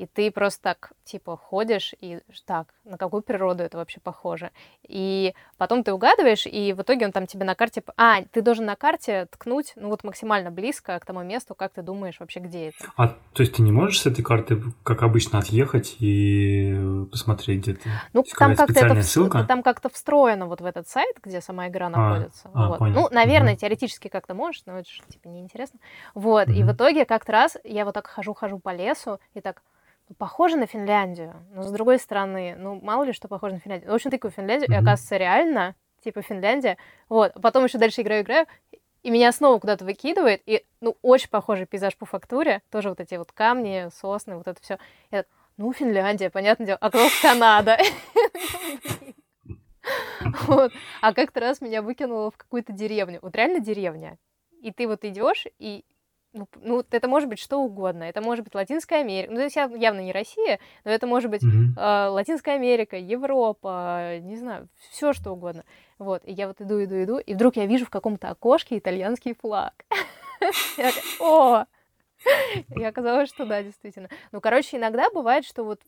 и ты просто так, типа, ходишь и так, на какую природу это вообще похоже. И потом ты угадываешь, и в итоге он там тебе на карте... А, ты должен на карте ткнуть, ну вот максимально близко к тому месту, как ты думаешь вообще, где это. А, то есть ты не можешь с этой карты, как обычно, отъехать и посмотреть, где ты? Ну, там как-то это... Ссылка? Там как-то встроено вот в этот сайт, где сама игра а, находится. А, вот. а, ну, наверное, угу. теоретически как-то можешь, но это же, типа, неинтересно. Вот, угу. и в итоге как-то раз я вот так хожу-хожу по лесу, и так похоже на Финляндию, но с другой стороны, ну, мало ли что похоже на Финляндию. В общем, тыкаю Финляндию, mm-hmm. и оказывается, реально, типа, Финляндия. Вот, потом еще дальше играю-играю, и меня снова куда-то выкидывает, и, ну, очень похожий пейзаж по фактуре, тоже вот эти вот камни, сосны, вот это все. Я так, ну, Финляндия, понятное дело, а кто Канада? Вот. А как-то раз меня выкинуло в какую-то деревню. Вот реально деревня. И ты вот идешь, и ну, ну, это может быть что угодно. Это может быть Латинская Америка. Ну, то есть явно не Россия, но это может быть mm-hmm. э, Латинская Америка, Европа, не знаю, все что угодно. Вот. И я вот иду, иду, иду, и вдруг я вижу в каком-то окошке итальянский флаг. Я о! И оказалось, что да, действительно. Ну, короче, иногда бывает, что вот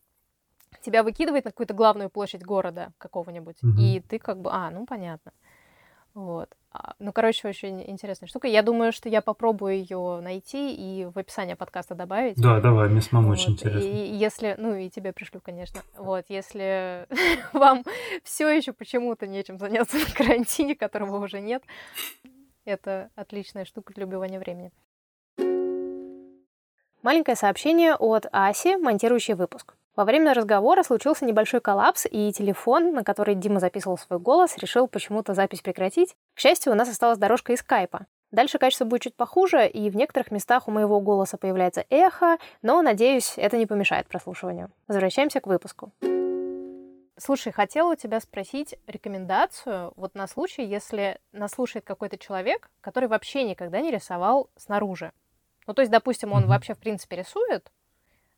тебя выкидывает на какую-то главную площадь города какого-нибудь, и ты как бы, а, ну, понятно. Вот. А, ну, короче, очень интересная штука. Я думаю, что я попробую ее найти и в описание подкаста добавить. Да, давай, мне самому вот. очень интересно. И если, ну, и тебе пришлю, конечно. Вот, если вам все еще почему-то нечем заняться на карантине, которого уже нет, это отличная штука для убивания времени. Маленькое сообщение от Аси, монтирующей выпуск. Во время разговора случился небольшой коллапс, и телефон, на который Дима записывал свой голос, решил почему-то запись прекратить. К счастью, у нас осталась дорожка из скайпа. Дальше качество будет чуть похуже, и в некоторых местах у моего голоса появляется эхо, но, надеюсь, это не помешает прослушиванию. Возвращаемся к выпуску. Слушай, хотела у тебя спросить рекомендацию вот на случай, если нас слушает какой-то человек, который вообще никогда не рисовал снаружи. Ну, то есть, допустим, он вообще, в принципе, рисует,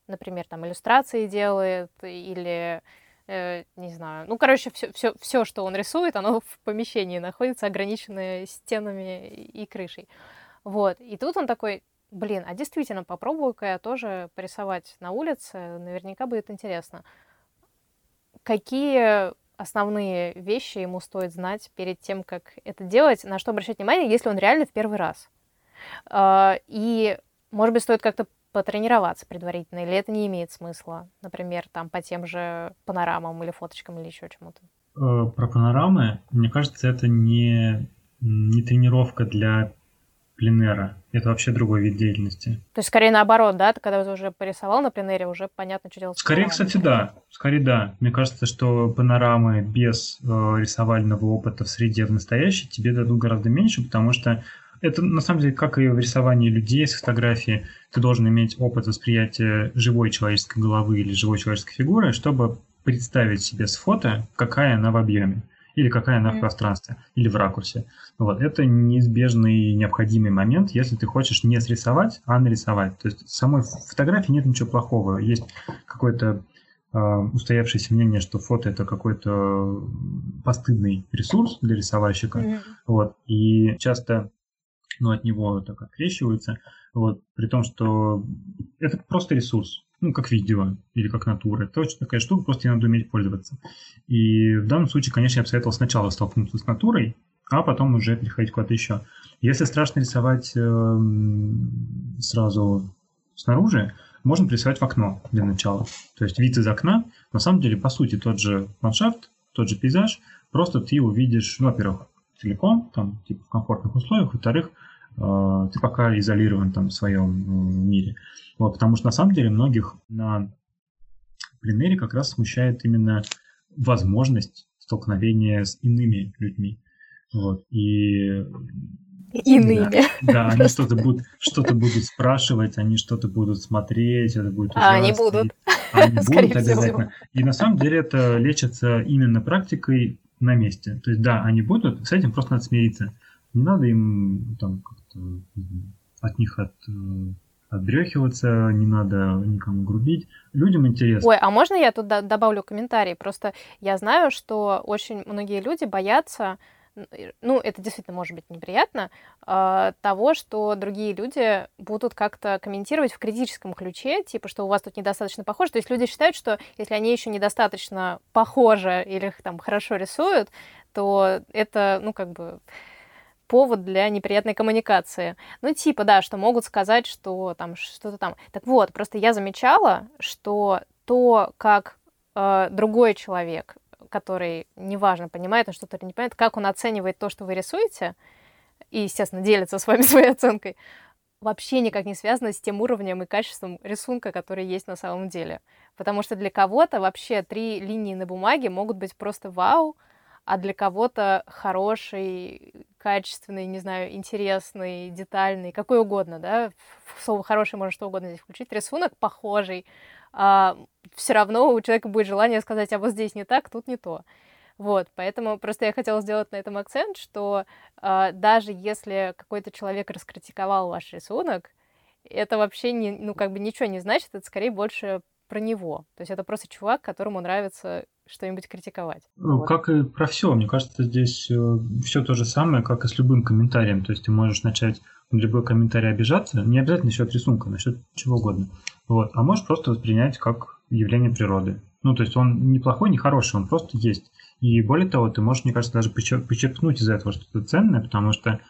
например, там иллюстрации делает или э, не знаю, ну, короче, все, все, все, что он рисует, оно в помещении находится, ограниченное стенами и крышей. Вот, и тут он такой, блин, а действительно, попробую-ка я тоже порисовать на улице, наверняка будет интересно. Какие основные вещи ему стоит знать перед тем, как это делать, на что обращать внимание, если он реально в первый раз? А, и, может быть, стоит как-то потренироваться предварительно, или это не имеет смысла, например, там по тем же панорамам или фоточкам или еще чему-то? Э, про панорамы, мне кажется, это не, не тренировка для пленера. Это вообще другой вид деятельности. То есть, скорее наоборот, да? Ты когда уже порисовал на пленере, уже понятно, что делать. Скорее, кстати, да. Скорее, да. Мне кажется, что панорамы без э, рисовального опыта в среде в настоящей тебе дадут гораздо меньше, потому что это на самом деле, как и в рисовании людей с фотографии, ты должен иметь опыт восприятия живой человеческой головы или живой человеческой фигуры, чтобы представить себе с фото, какая она в объеме, или какая она mm. в пространстве, или в ракурсе. Вот. Это неизбежный и необходимый момент, если ты хочешь не срисовать, а нарисовать. То есть в самой фотографии нет ничего плохого. Есть какой-то устоявшееся мнение, что фото это какой-то постыдный ресурс для рисовальщика. Mm-hmm. Вот. И часто ну, от него так открещиваются. Вот. При том, что это просто ресурс ну, как видео или как натура. Это очень такая штука, просто надо уметь пользоваться. И в данном случае, конечно, я бы советовал сначала столкнуться с натурой, а потом уже переходить куда-то еще. Если страшно рисовать э, сразу снаружи, можно пририсовать в окно для начала. То есть вид из окна, на самом деле, по сути, тот же ландшафт, тот же пейзаж, просто ты его видишь, ну, во-первых, целиком, там, типа в комфортных условиях, во-вторых, э, ты пока изолирован там в своем мире. Вот, потому что на самом деле многих на пленэре как раз смущает именно возможность столкновения с иными людьми. Вот, и иными. Да, да они что-то будут, что-то будут спрашивать, они что-то будут смотреть, это будет ужасно. А, они будут. Они будут обязательно. И на самом деле это лечится именно практикой на месте. То есть, да, они будут, с этим просто надо смириться. Не надо им там как-то от них от э, отбрехиваться, не надо никому грубить. Людям интересно. Ой, а можно я тут добавлю комментарий? Просто я знаю, что очень многие люди боятся ну, это действительно может быть неприятно, э, того, что другие люди будут как-то комментировать в критическом ключе, типа, что у вас тут недостаточно похоже. То есть люди считают, что если они еще недостаточно похожи или их там хорошо рисуют, то это, ну, как бы повод для неприятной коммуникации. Ну, типа, да, что могут сказать, что там что-то там. Так вот, просто я замечала, что то, как э, другой человек, который, неважно, понимает он что-то или не понимает, как он оценивает то, что вы рисуете, и, естественно, делится с вами своей оценкой, вообще никак не связано с тем уровнем и качеством рисунка, который есть на самом деле. Потому что для кого-то вообще три линии на бумаге могут быть просто вау, а для кого-то хороший, качественный, не знаю, интересный, детальный, какой угодно, да, слово хороший можно что угодно здесь включить, рисунок похожий, все равно у человека будет желание сказать, а вот здесь не так, тут не то. Вот, поэтому просто я хотела сделать на этом акцент, что э, даже если какой-то человек раскритиковал ваш рисунок, это вообще не, ну, как бы ничего не значит, это скорее больше про него. То есть это просто чувак, которому нравится что-нибудь критиковать. Ну, вот. Как и про все. Мне кажется, здесь э, все то же самое, как и с любым комментарием. То есть ты можешь начать на любой комментарий обижаться, не обязательно насчет рисунка, насчет чего угодно. Вот. А можешь просто воспринять как явление природы. Ну, то есть он не плохой, не хороший, он просто есть. И более того, ты можешь, мне кажется, даже почерпнуть из этого что-то ценное, потому что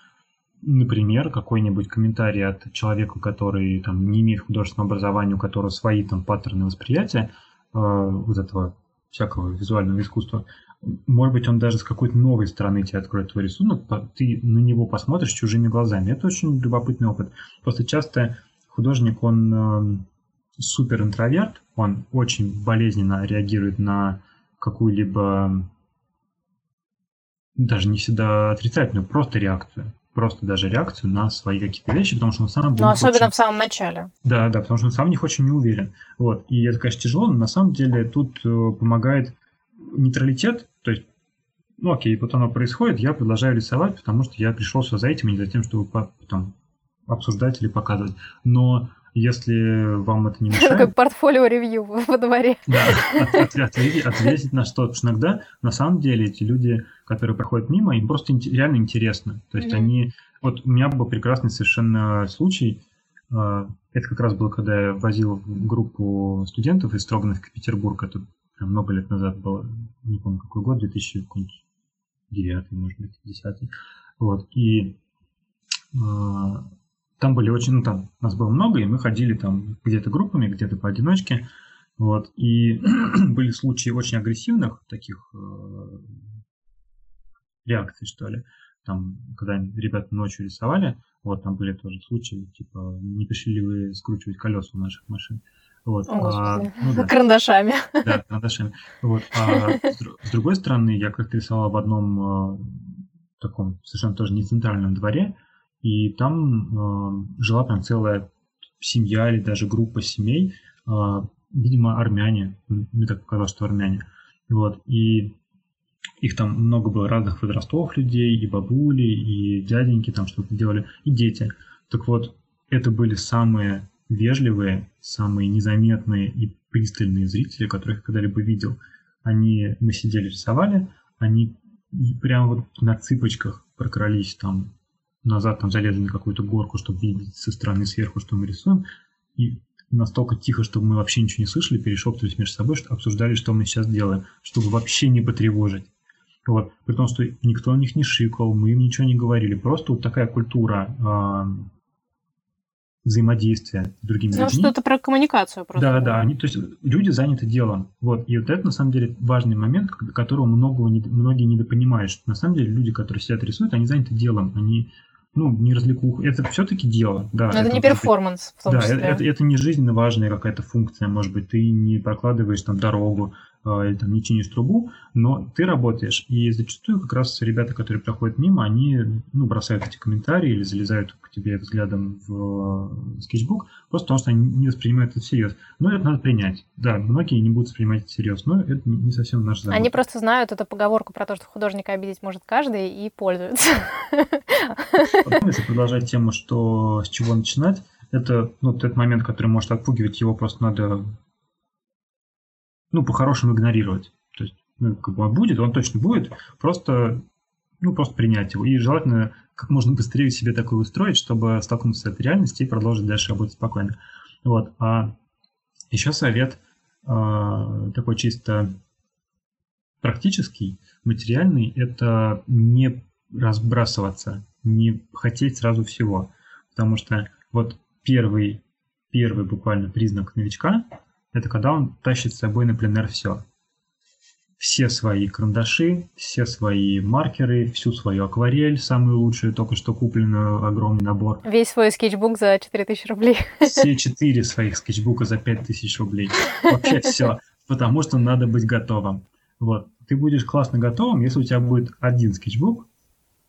например, какой-нибудь комментарий от человека, который там, не имеет художественного образования, у которого свои там паттерны восприятия э, вот этого всякого визуального искусства, может быть, он даже с какой-то новой стороны тебе откроет твой рисунок, ты на него посмотришь чужими глазами. Это очень любопытный опыт. Просто часто художник, он э, супер интроверт, он очень болезненно реагирует на какую-либо даже не всегда отрицательную, просто реакцию просто даже реакцию на свои какие-то вещи, потому что он сам... Ну, особенно очень... в самом начале. Да, да, потому что он сам в них очень не уверен. Вот. И это, конечно, тяжело, но на самом деле тут э, помогает нейтралитет, то есть ну окей, вот оно происходит, я продолжаю рисовать, потому что я пришел сюда за этим, а не за тем, чтобы потом обсуждать или показывать. Но если вам это не мешает... Такое портфолио-ревью во дворе. Да, от, от, ответить, на что. Потому что иногда, на самом деле, эти люди, которые проходят мимо, им просто реально интересно. То есть они... Вот у меня был прекрасный совершенно случай. А, это как раз было, когда я возил группу студентов из Строгановки Петербург. Это прям много лет назад было. Не помню, какой год, 2009, может быть, 10 Вот. И а, там были очень, ну там нас было много, и мы ходили там где-то группами, где-то поодиночке. Вот. И были случаи очень агрессивных таких э, реакций, что ли. Там, когда ребята ночью рисовали, вот там были тоже случаи, типа, не пришли ли вы скручивать колеса у наших машин. Вот. О, а, ну, да. Карандашами. Да, карандашами. Вот. А с, с другой стороны, я как-то рисовал в одном э, таком совершенно тоже не центральном дворе, и там э, жила прям целая семья или даже группа семей, э, видимо, армяне, мне так показалось, что армяне. Вот, и их там много было разных возрастов людей, и бабули, и дяденьки там что-то делали, и дети. Так вот, это были самые вежливые, самые незаметные и пристальные зрители, которых я когда-либо видел. Они, мы сидели, рисовали, они прямо вот на цыпочках прокрались там назад, там залезли на какую-то горку, чтобы видеть со стороны сверху, что мы рисуем. И настолько тихо, чтобы мы вообще ничего не слышали, перешептывались между собой, что обсуждали, что мы сейчас делаем, чтобы вообще не потревожить. Вот. При том, что никто на них не шикал, мы им ничего не говорили. Просто вот такая культура э, взаимодействия с другими ну, людьми. что-то про коммуникацию просто. Да, да, они, то есть люди заняты делом. Вот. И вот это, на самом деле, важный момент, которого многого не, многие недопонимают. Что, на самом деле, люди, которые сидят рисуют, они заняты делом. Они ну, не развлекуха. Это все-таки дело, да. Но это, это не перформанс, в том да, числе. Это, это, не жизненно важная какая-то функция, может быть, ты не прокладываешь там дорогу, или там не чинишь трубу, но ты работаешь. И зачастую как раз ребята, которые проходят мимо, они ну, бросают эти комментарии или залезают к тебе взглядом в скетчбук, просто потому что они не воспринимают это всерьез. Но это надо принять. Да, многие не будут воспринимать это всерьез, но это не совсем наш забота. Они просто знают эту поговорку про то, что художника обидеть может каждый, и пользуются. Если продолжать тему, что с чего начинать, это ну, тот момент, который может отпугивать, его просто надо ну, по-хорошему игнорировать. То есть, ну, как бы он будет, он точно будет, просто, ну, просто принять его. И желательно как можно быстрее себе такое устроить, чтобы столкнуться с этой реальностью и продолжить дальше работать спокойно. Вот. А еще совет э, такой чисто практический, материальный, это не разбрасываться, не хотеть сразу всего. Потому что вот первый, первый буквально признак новичка это когда он тащит с собой на пленер все. Все свои карандаши, все свои маркеры, всю свою акварель, самую лучшую, только что купленную, огромный набор. Весь свой скетчбук за 4000 рублей. Все четыре своих скетчбука за 5000 рублей. Вообще все. Потому что надо быть готовым. Вот. Ты будешь классно готовым, если у тебя будет один скетчбук,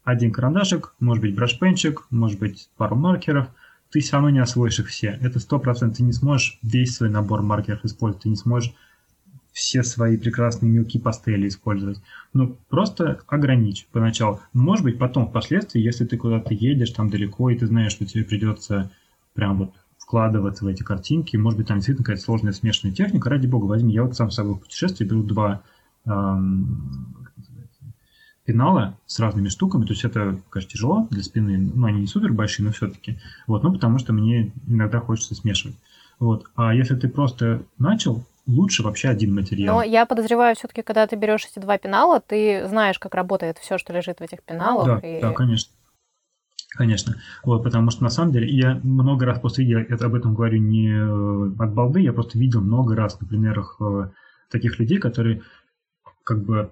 один карандашик, может быть брашпенчик, может быть пару маркеров – ты все равно не освоишь их все. Это сто процентов. Ты не сможешь весь свой набор маркеров использовать, ты не сможешь все свои прекрасные мелкие пастели использовать. Ну, просто ограничь поначалу. Может быть, потом, впоследствии, если ты куда-то едешь там далеко, и ты знаешь, что тебе придется прям вот вкладываться в эти картинки, может быть, там действительно какая-то сложная смешанная техника, ради бога, возьми. Я вот сам с собой в путешествии беру два эм, пенала с разными штуками. То есть это, конечно, тяжело для спины. Ну, они не супер большие, но все-таки. Вот, ну, потому что мне иногда хочется смешивать. Вот. А если ты просто начал, лучше вообще один материал. Но я подозреваю, все-таки, когда ты берешь эти два пенала, ты знаешь, как работает все, что лежит в этих пеналах. Да, и... да, конечно. Конечно. Вот, потому что на самом деле я много раз после видео я об этом говорю не от балды, я просто видел много раз на примерах э, таких людей, которые как бы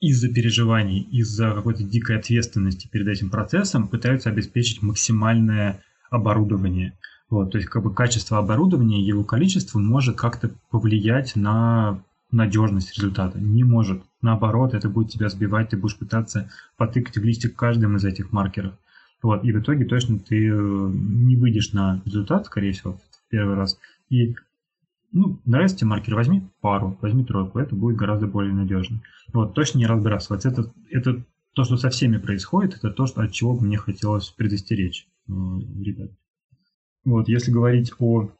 из-за переживаний, из-за какой-то дикой ответственности перед этим процессом пытаются обеспечить максимальное оборудование. Вот, то есть как бы качество оборудования, его количество может как-то повлиять на надежность результата. Не может. Наоборот, это будет тебя сбивать, ты будешь пытаться потыкать в листик каждым из этих маркеров. Вот, и в итоге точно ты э, не выйдешь на результат, скорее всего, в первый раз. И ну, нравится тебе маркер, возьми пару, возьми тройку, это будет гораздо более надежно. Вот, точно не разбрасываться. Это, это то, что со всеми происходит, это то, что, от чего бы мне хотелось предостеречь э, ребят. Вот, если говорить о,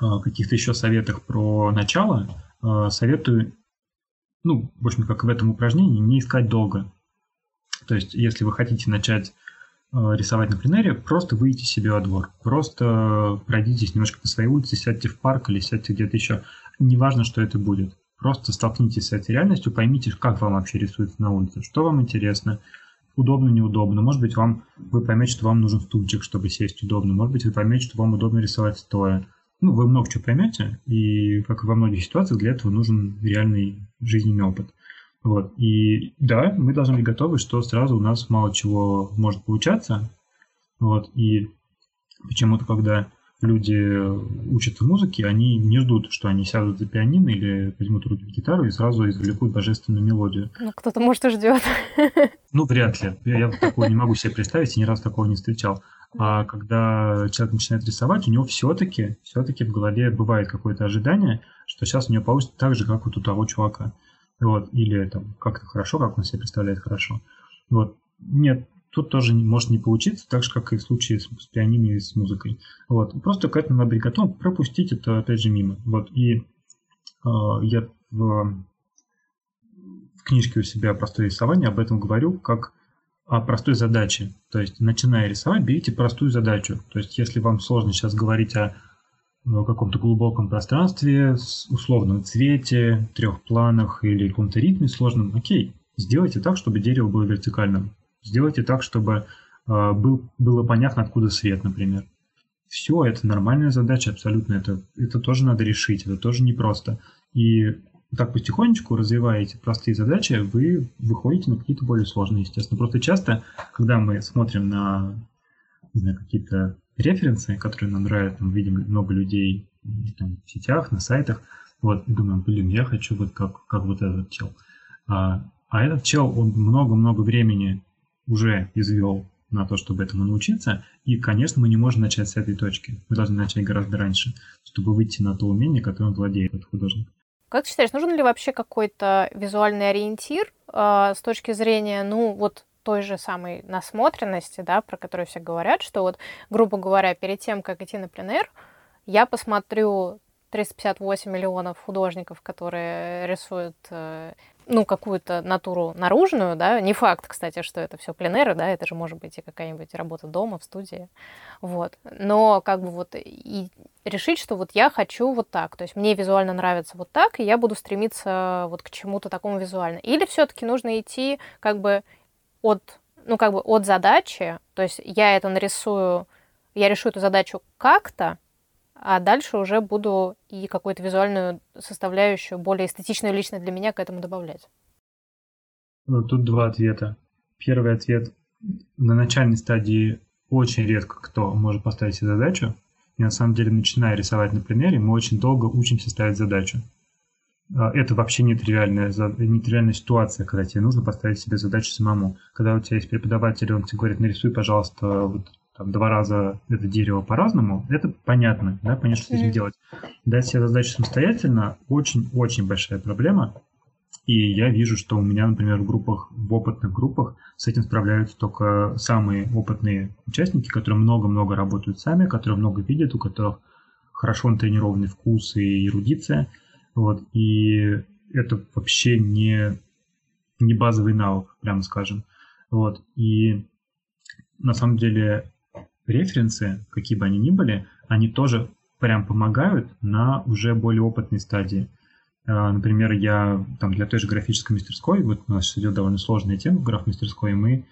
о каких-то еще советах про начало, э, советую, ну, в общем, как в этом упражнении, не искать долго. То есть, если вы хотите начать рисовать на пленэре, просто выйдите себе во двор. Просто пройдитесь немножко по своей улице, сядьте в парк или сядьте где-то еще. Неважно, что это будет. Просто столкнитесь с этой реальностью, поймите, как вам вообще рисуется на улице, что вам интересно, удобно, неудобно. Может быть, вам вы поймете, что вам нужен стульчик, чтобы сесть удобно. Может быть, вы поймете, что вам удобно рисовать стоя. Ну, вы много чего поймете, и, как и во многих ситуациях, для этого нужен реальный жизненный опыт. Вот. И да, мы должны быть готовы, что сразу у нас мало чего может получаться. Вот. И почему-то, когда люди учатся музыке, они не ждут, что они сядут за пианино или возьмут руки в гитару и сразу извлекут божественную мелодию. Ну, кто-то, может, и ждет. Ну, вряд ли. Я, такого не могу себе представить, и ни разу такого не встречал. А когда человек начинает рисовать, у него все-таки, все-таки в голове бывает какое-то ожидание, что сейчас у него получится так же, как вот у того чувака вот, или там как-то хорошо, как он себе представляет хорошо. Вот. Нет, тут тоже может не получиться, так же, как и в случае с, с пианино и с музыкой. Вот. Просто к этому надо быть готовым, пропустить это, опять же, мимо. Вот. И э, я в, в книжке у себя «Простое рисование» об этом говорю, как о простой задаче. То есть, начиная рисовать, берите простую задачу. То есть, если вам сложно сейчас говорить о в каком-то глубоком пространстве, с условном цвете, трех планах или каком-то ритме сложном, окей, сделайте так, чтобы дерево было вертикальным. Сделайте так, чтобы э, был, было понятно, откуда свет, например. Все, это нормальная задача абсолютно. Это, это тоже надо решить, это тоже непросто. И так потихонечку развиваете простые задачи, вы выходите на какие-то более сложные, естественно. Просто часто, когда мы смотрим на, на какие-то референсы, которые нам нравятся, мы видим много людей там, в сетях, на сайтах, вот, и думаем, блин, я хочу вот как, как вот этот чел. А, а этот чел, он много-много времени уже извел на то, чтобы этому научиться, и, конечно, мы не можем начать с этой точки. Мы должны начать гораздо раньше, чтобы выйти на то умение, которым владеет этот художник. Как ты считаешь, нужен ли вообще какой-то визуальный ориентир э, с точки зрения, ну, вот той же самой насмотренности, да, про которую все говорят, что вот, грубо говоря, перед тем, как идти на пленэр, я посмотрю 358 миллионов художников, которые рисуют э, ну, какую-то натуру наружную, да, не факт, кстати, что это все пленеры, да, это же может быть и какая-нибудь работа дома, в студии, вот, но как бы вот и решить, что вот я хочу вот так, то есть мне визуально нравится вот так, и я буду стремиться вот к чему-то такому визуально, или все-таки нужно идти как бы от, ну, как бы от задачи, то есть я это нарисую, я решу эту задачу как-то, а дальше уже буду и какую-то визуальную составляющую, более эстетичную лично для меня к этому добавлять. Ну, тут два ответа. Первый ответ. На начальной стадии очень редко кто может поставить себе задачу. И на самом деле, начиная рисовать на примере, мы очень долго учимся ставить задачу. А, это вообще нетривиальная, нетривиальная ситуация, когда тебе нужно поставить себе задачу самому. Когда у тебя есть преподаватель, он тебе говорит, нарисуй, пожалуйста, вот там, два раза это дерево по-разному, это понятно, да, понятно, что с этим делать. Дать себе задачу самостоятельно очень-очень большая проблема. И я вижу, что у меня, например, в группах, в опытных группах с этим справляются только самые опытные участники, которые много-много работают сами, которые много видят, у которых хорошо натренированный вкус и эрудиция. Вот, и это вообще не, не базовый навык, прямо скажем. Вот, и на самом деле референсы, какие бы они ни были, они тоже прям помогают на уже более опытной стадии. А, например, я там для той же графической мастерской, вот у нас идет довольно сложная тема в граф-мастерской, и мы э,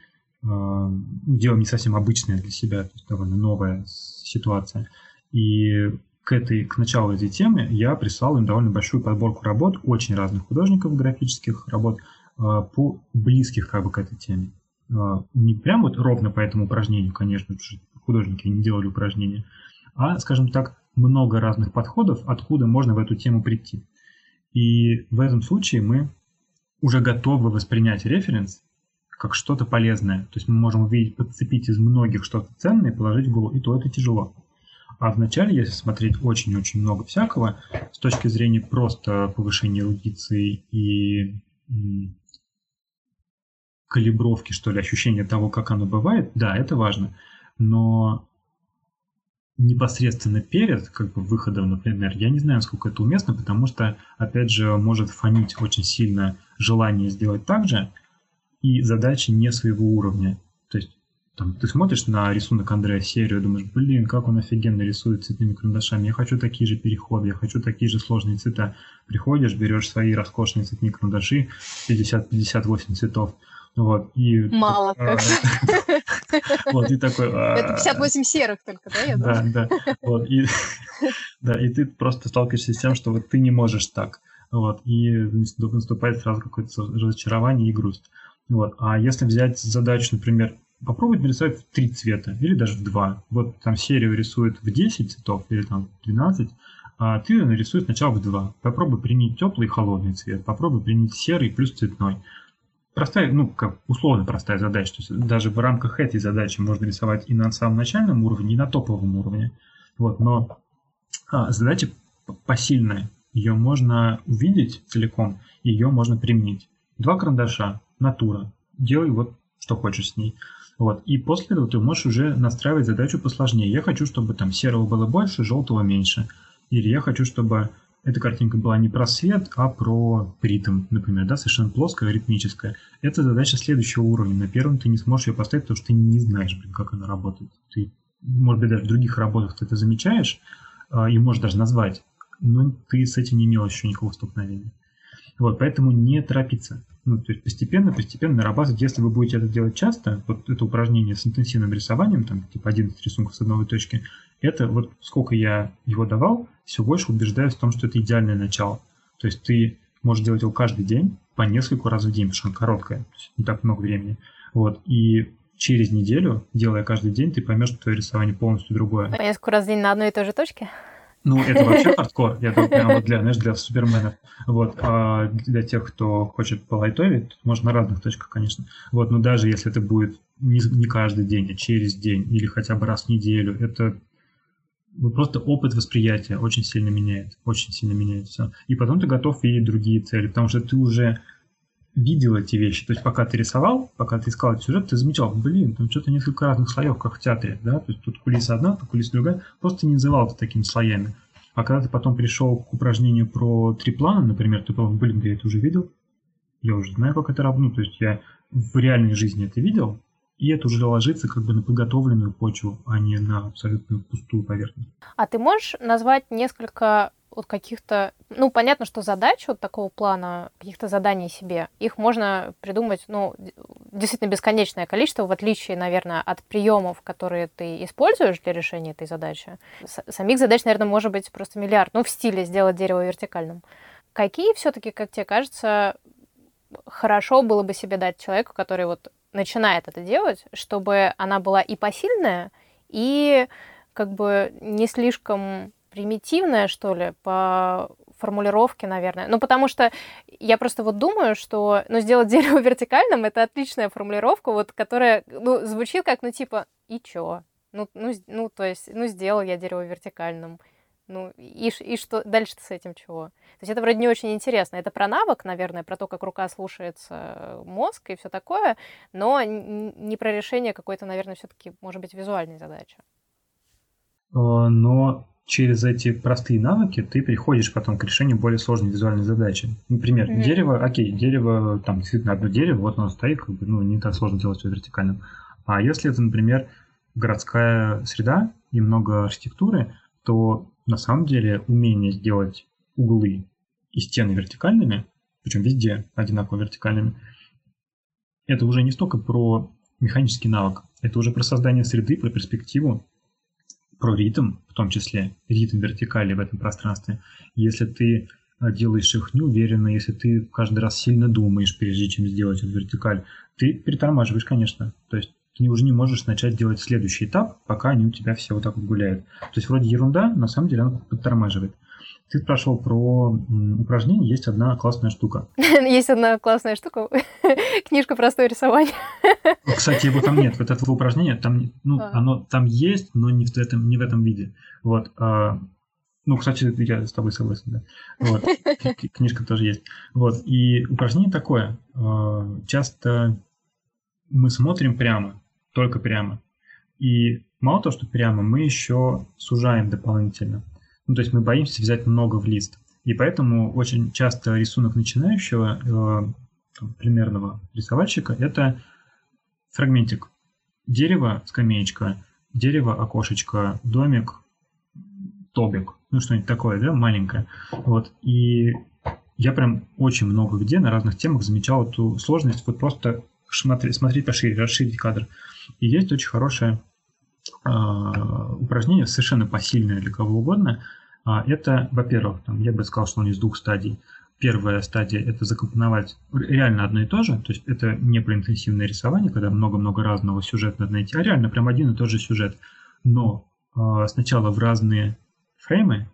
делаем не совсем обычное для себя, то есть довольно новая ситуация. И к, этой, к началу этой темы я прислал им довольно большую подборку работ очень разных художников графических работ э, по близких как бы к этой теме. Э, не прям вот ровно по этому упражнению, конечно, художники не делали упражнения, а, скажем так, много разных подходов, откуда можно в эту тему прийти. И в этом случае мы уже готовы воспринять референс как что-то полезное. То есть мы можем увидеть, подцепить из многих что-то ценное и положить в голову, и то это тяжело. А вначале, если смотреть очень-очень много всякого, с точки зрения просто повышения эрудиции и калибровки, что ли, ощущения того, как оно бывает, да, это важно но непосредственно перед как бы, выходом, например, я не знаю, насколько это уместно, потому что, опять же, может фонить очень сильно желание сделать так же, и задачи не своего уровня. Там, ты смотришь на рисунок Андрея серию, думаешь, блин, как он офигенно рисует цветными карандашами, я хочу такие же переходы, я хочу такие же сложные цвета. Приходишь, берешь свои роскошные цветные карандаши, 50-58 цветов, вот, и... Мало как. Вот, и такой... Это 58 а, серых только, да, я Да, да. Вот, и, да, и ты просто сталкиваешься с тем, что вот ты не можешь так. Вот, и наступает сразу какое-то разочарование и грусть. Вот. А если взять задачу, например, попробовать нарисовать в три цвета или даже в два. Вот там серию рисует в 10 цветов или там 12, а ты нарисуешь сначала в два. Попробуй применить теплый и холодный цвет, попробуй применить серый плюс цветной простая, ну, как условно простая задача. То есть даже в рамках этой задачи можно рисовать и на самом начальном уровне, и на топовом уровне. Вот, но а, задача посильная. Ее можно увидеть целиком, ее можно применить. Два карандаша, натура. Делай вот что хочешь с ней. Вот. И после этого ты можешь уже настраивать задачу посложнее. Я хочу, чтобы там серого было больше, желтого меньше. Или я хочу, чтобы эта картинка была не про свет, а про ритм, например, да, совершенно плоская, ритмическая. Это задача следующего уровня. На первом ты не сможешь ее поставить, потому что ты не знаешь, блин, как она работает. Ты, может быть, даже в других работах ты это замечаешь э, и можешь даже назвать, но ты с этим не имел еще никакого столкновения. Вот, поэтому не торопиться. Ну, то есть постепенно, постепенно нарабатывать. Если вы будете это делать часто, вот это упражнение с интенсивным рисованием, там, типа 11 рисунков с одной точки, это вот сколько я его давал, все больше убеждаюсь в том, что это идеальное начало. То есть ты можешь делать его каждый день, по нескольку раз в день, потому что он короткое, не так много времени. Вот, и через неделю, делая каждый день, ты поймешь, что твое рисование полностью другое. По несколько раз в день на одной и той же точке? Ну, это вообще хардкор. Я тут прям вот для, знаешь, для суперменов. Вот. А для тех, кто хочет полайтовить, можно на разных точках, конечно. Вот, но даже если это будет не, не каждый день, а через день или хотя бы раз в неделю, это ну, просто опыт восприятия очень сильно меняет. Очень сильно меняет все. И потом ты готов видеть другие цели, потому что ты уже видел эти вещи. То есть пока ты рисовал, пока ты искал этот сюжет, ты замечал, блин, там что-то несколько разных слоев, как в театре, да, то есть тут кулиса одна, тут кулиса другая, просто не называл это такими слоями. А когда ты потом пришел к упражнению про три плана, например, ты подумал, блин, я это уже видел, я уже знаю, как это работает, то есть я в реальной жизни это видел, и это уже ложится как бы на подготовленную почву, а не на абсолютно пустую поверхность. А ты можешь назвать несколько вот каких-то, ну, понятно, что задач вот такого плана, каких-то заданий себе, их можно придумать, ну, действительно бесконечное количество, в отличие, наверное, от приемов, которые ты используешь для решения этой задачи. Самих задач, наверное, может быть просто миллиард, ну, в стиле сделать дерево вертикальным. Какие все-таки, как тебе кажется, хорошо было бы себе дать человеку, который вот начинает это делать, чтобы она была и посильная, и как бы не слишком примитивная, что ли, по формулировке, наверное. Ну, потому что я просто вот думаю, что, ну, сделать дерево вертикальным — это отличная формулировка, вот, которая, ну, звучит как, ну, типа, и чё? Ну, ну, ну, то есть, ну, сделал я дерево вертикальным. Ну, и, и что дальше с этим чего? То есть это вроде не очень интересно. Это про навык, наверное, про то, как рука слушается мозг и все такое, но не про решение какой-то, наверное, все-таки, может быть, визуальной задачи. А, но через эти простые навыки ты приходишь потом к решению более сложной визуальной задачи. Например, mm-hmm. дерево, окей, дерево, там действительно одно дерево, вот оно стоит, как бы, ну, не так сложно делать все вертикальным. А если это, например, городская среда и много архитектуры, то на самом деле умение сделать углы и стены вертикальными, причем везде одинаково вертикальными, это уже не столько про механический навык, это уже про создание среды, про перспективу, про ритм, в том числе ритм вертикали в этом пространстве. Если ты э, делаешь их неуверенно, если ты каждый раз сильно думаешь, прежде чем сделать эту вертикаль, ты притормаживаешь, конечно. То есть ты уже не можешь начать делать следующий этап, пока они у тебя все вот так вот гуляют. То есть вроде ерунда, на самом деле она подтормаживает. Ты спрашивал про упражнение, есть одна классная штука. Есть одна классная штука. Книжка «Простое рисование». Кстати, его там нет. Вот этого упражнения, там, ну, а. оно там есть, но не в этом, не в этом виде. Вот. А, ну, кстати, я с тобой согласен, да. Вот. Книжка тоже есть. Вот. И упражнение такое. А, часто мы смотрим прямо, только прямо. И мало того, что прямо, мы еще сужаем дополнительно. Ну, то есть мы боимся взять много в лист. И поэтому очень часто рисунок начинающего, э, примерного рисовальщика, это фрагментик. Дерево, скамеечка, дерево, окошечко, домик, тобик. Ну, что-нибудь такое, да, маленькое. Вот. И я прям очень много где на разных темах замечал эту сложность. Вот просто смотреть, смотреть пошире, расширить кадр. И есть очень хорошее э, упражнение, совершенно посильное для кого угодно. Э, это, во-первых, там, я бы сказал, что он из двух стадий. Первая стадия – это закомпоновать реально одно и то же, то есть это не про интенсивное рисование, когда много-много разного сюжета надо найти, а реально прям один и тот же сюжет. Но э, сначала в разные фреймы,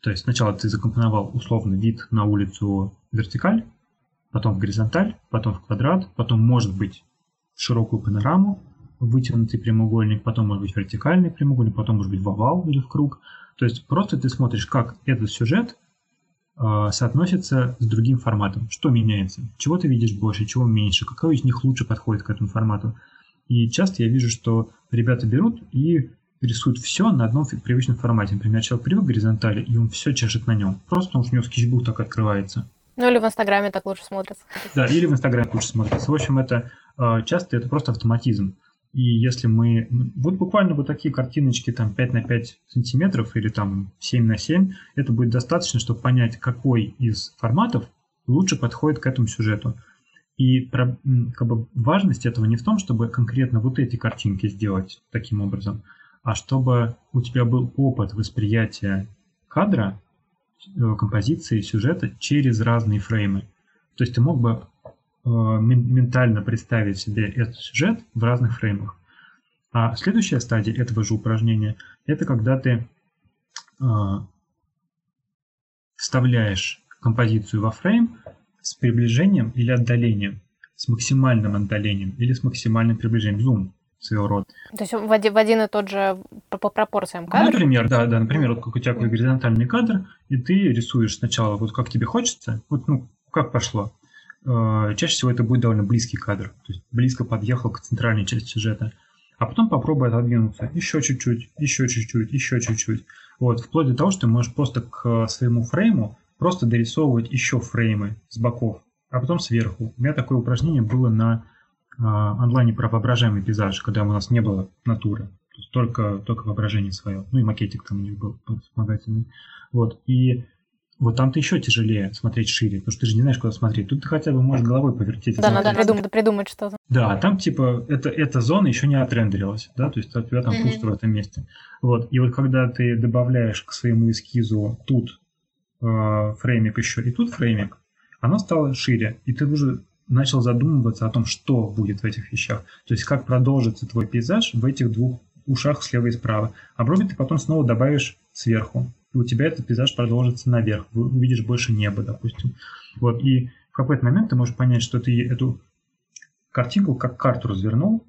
то есть сначала ты закомпоновал условно вид на улицу вертикаль, потом в горизонталь, потом в квадрат, потом может быть в широкую панораму, вытянутый прямоугольник, потом может быть вертикальный прямоугольник, потом может быть в овал или в круг. То есть просто ты смотришь, как этот сюжет э, соотносится с другим форматом. Что меняется? Чего ты видишь больше, чего меньше? Какой из них лучше подходит к этому формату? И часто я вижу, что ребята берут и рисуют все на одном привычном формате. Например, человек привык к горизонтали, и он все чешет на нем. Просто потому что у него скетчбук так открывается. Ну или в Инстаграме так лучше смотрится. Да, или в Инстаграме лучше смотрится. В общем, это э, часто это просто автоматизм. И если мы... Вот буквально вот такие картиночки там 5 на 5 сантиметров или там 7 на 7, это будет достаточно, чтобы понять, какой из форматов лучше подходит к этому сюжету. И как бы, важность этого не в том, чтобы конкретно вот эти картинки сделать таким образом, а чтобы у тебя был опыт восприятия кадра, э, композиции, сюжета через разные фреймы. То есть ты мог бы ментально представить себе этот сюжет в разных фреймах. А следующая стадия этого же упражнения – это когда ты э, вставляешь композицию во фрейм с приближением или отдалением, с максимальным отдалением или с максимальным приближением, зум своего рода. То есть в один, в один и тот же по, по пропорциям кадр? Например, да, да, например, вот как у тебя такой горизонтальный кадр, и ты рисуешь сначала вот как тебе хочется, вот ну как пошло, Э, чаще всего это будет довольно близкий кадр, то есть близко подъехал к центральной части сюжета. А потом попробуй отодвинуться еще чуть-чуть, еще чуть-чуть, еще чуть-чуть. Вот, вплоть до того, что ты можешь просто к своему фрейму просто дорисовывать еще фреймы с боков, а потом сверху. У меня такое упражнение было на э, онлайне про воображаемый пейзаж, когда у нас не было натуры. То есть только, только воображение свое. Ну и макетик там у них был вспомогательный. Вот. И вот там-то еще тяжелее смотреть шире, потому что ты же не знаешь, куда смотреть. Тут ты хотя бы можешь головой повертеть. Да, надо придумать, придумать что-то. Да, а там типа это, эта зона еще не отрендерилась, да, то есть у тебя там mm-hmm. пусто в этом месте. Вот, и вот когда ты добавляешь к своему эскизу тут э, фреймик еще и тут фреймик, оно стало шире, и ты уже начал задумываться о том, что будет в этих вещах. То есть как продолжится твой пейзаж в этих двух ушах слева и справа. А брови ты потом снова добавишь сверху у тебя этот пейзаж продолжится наверх, увидишь больше неба, допустим. Вот, и в какой-то момент ты можешь понять, что ты эту картинку как карту развернул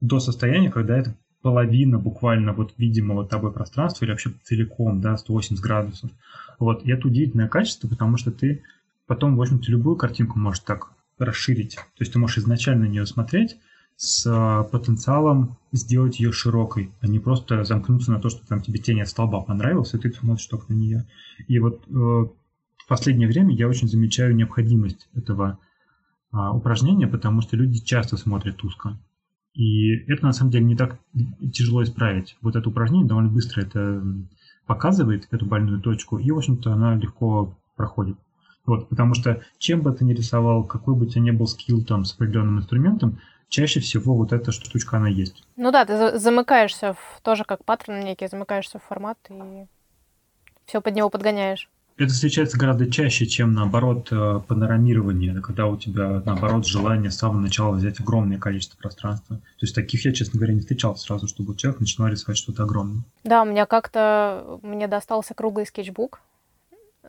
до состояния, когда это половина буквально вот видимого тобой пространства или вообще целиком, да, 180 градусов. Вот, и это удивительное качество, потому что ты потом, в общем-то, любую картинку можешь так расширить. То есть ты можешь изначально на нее смотреть, с а, потенциалом сделать ее широкой, а не просто замкнуться на то, что там тебе тень от столба понравилась, и ты смотришь только на нее. И вот э, в последнее время я очень замечаю необходимость этого э, упражнения, потому что люди часто смотрят узко. И это на самом деле не так тяжело исправить. Вот это упражнение довольно быстро это показывает, эту больную точку, и, в общем-то, она легко проходит. Вот, потому что чем бы ты ни рисовал, какой бы у тебя ни был скилл там с определенным инструментом, чаще всего вот эта штучка, она есть. Ну да, ты замыкаешься в, тоже как паттерн некий, замыкаешься в формат и все под него подгоняешь. Это встречается гораздо чаще, чем наоборот э, панорамирование, когда у тебя наоборот желание с самого начала взять огромное количество пространства. То есть таких я, честно говоря, не встречал сразу, чтобы человек начинал рисовать что-то огромное. Да, у меня как-то мне достался круглый скетчбук,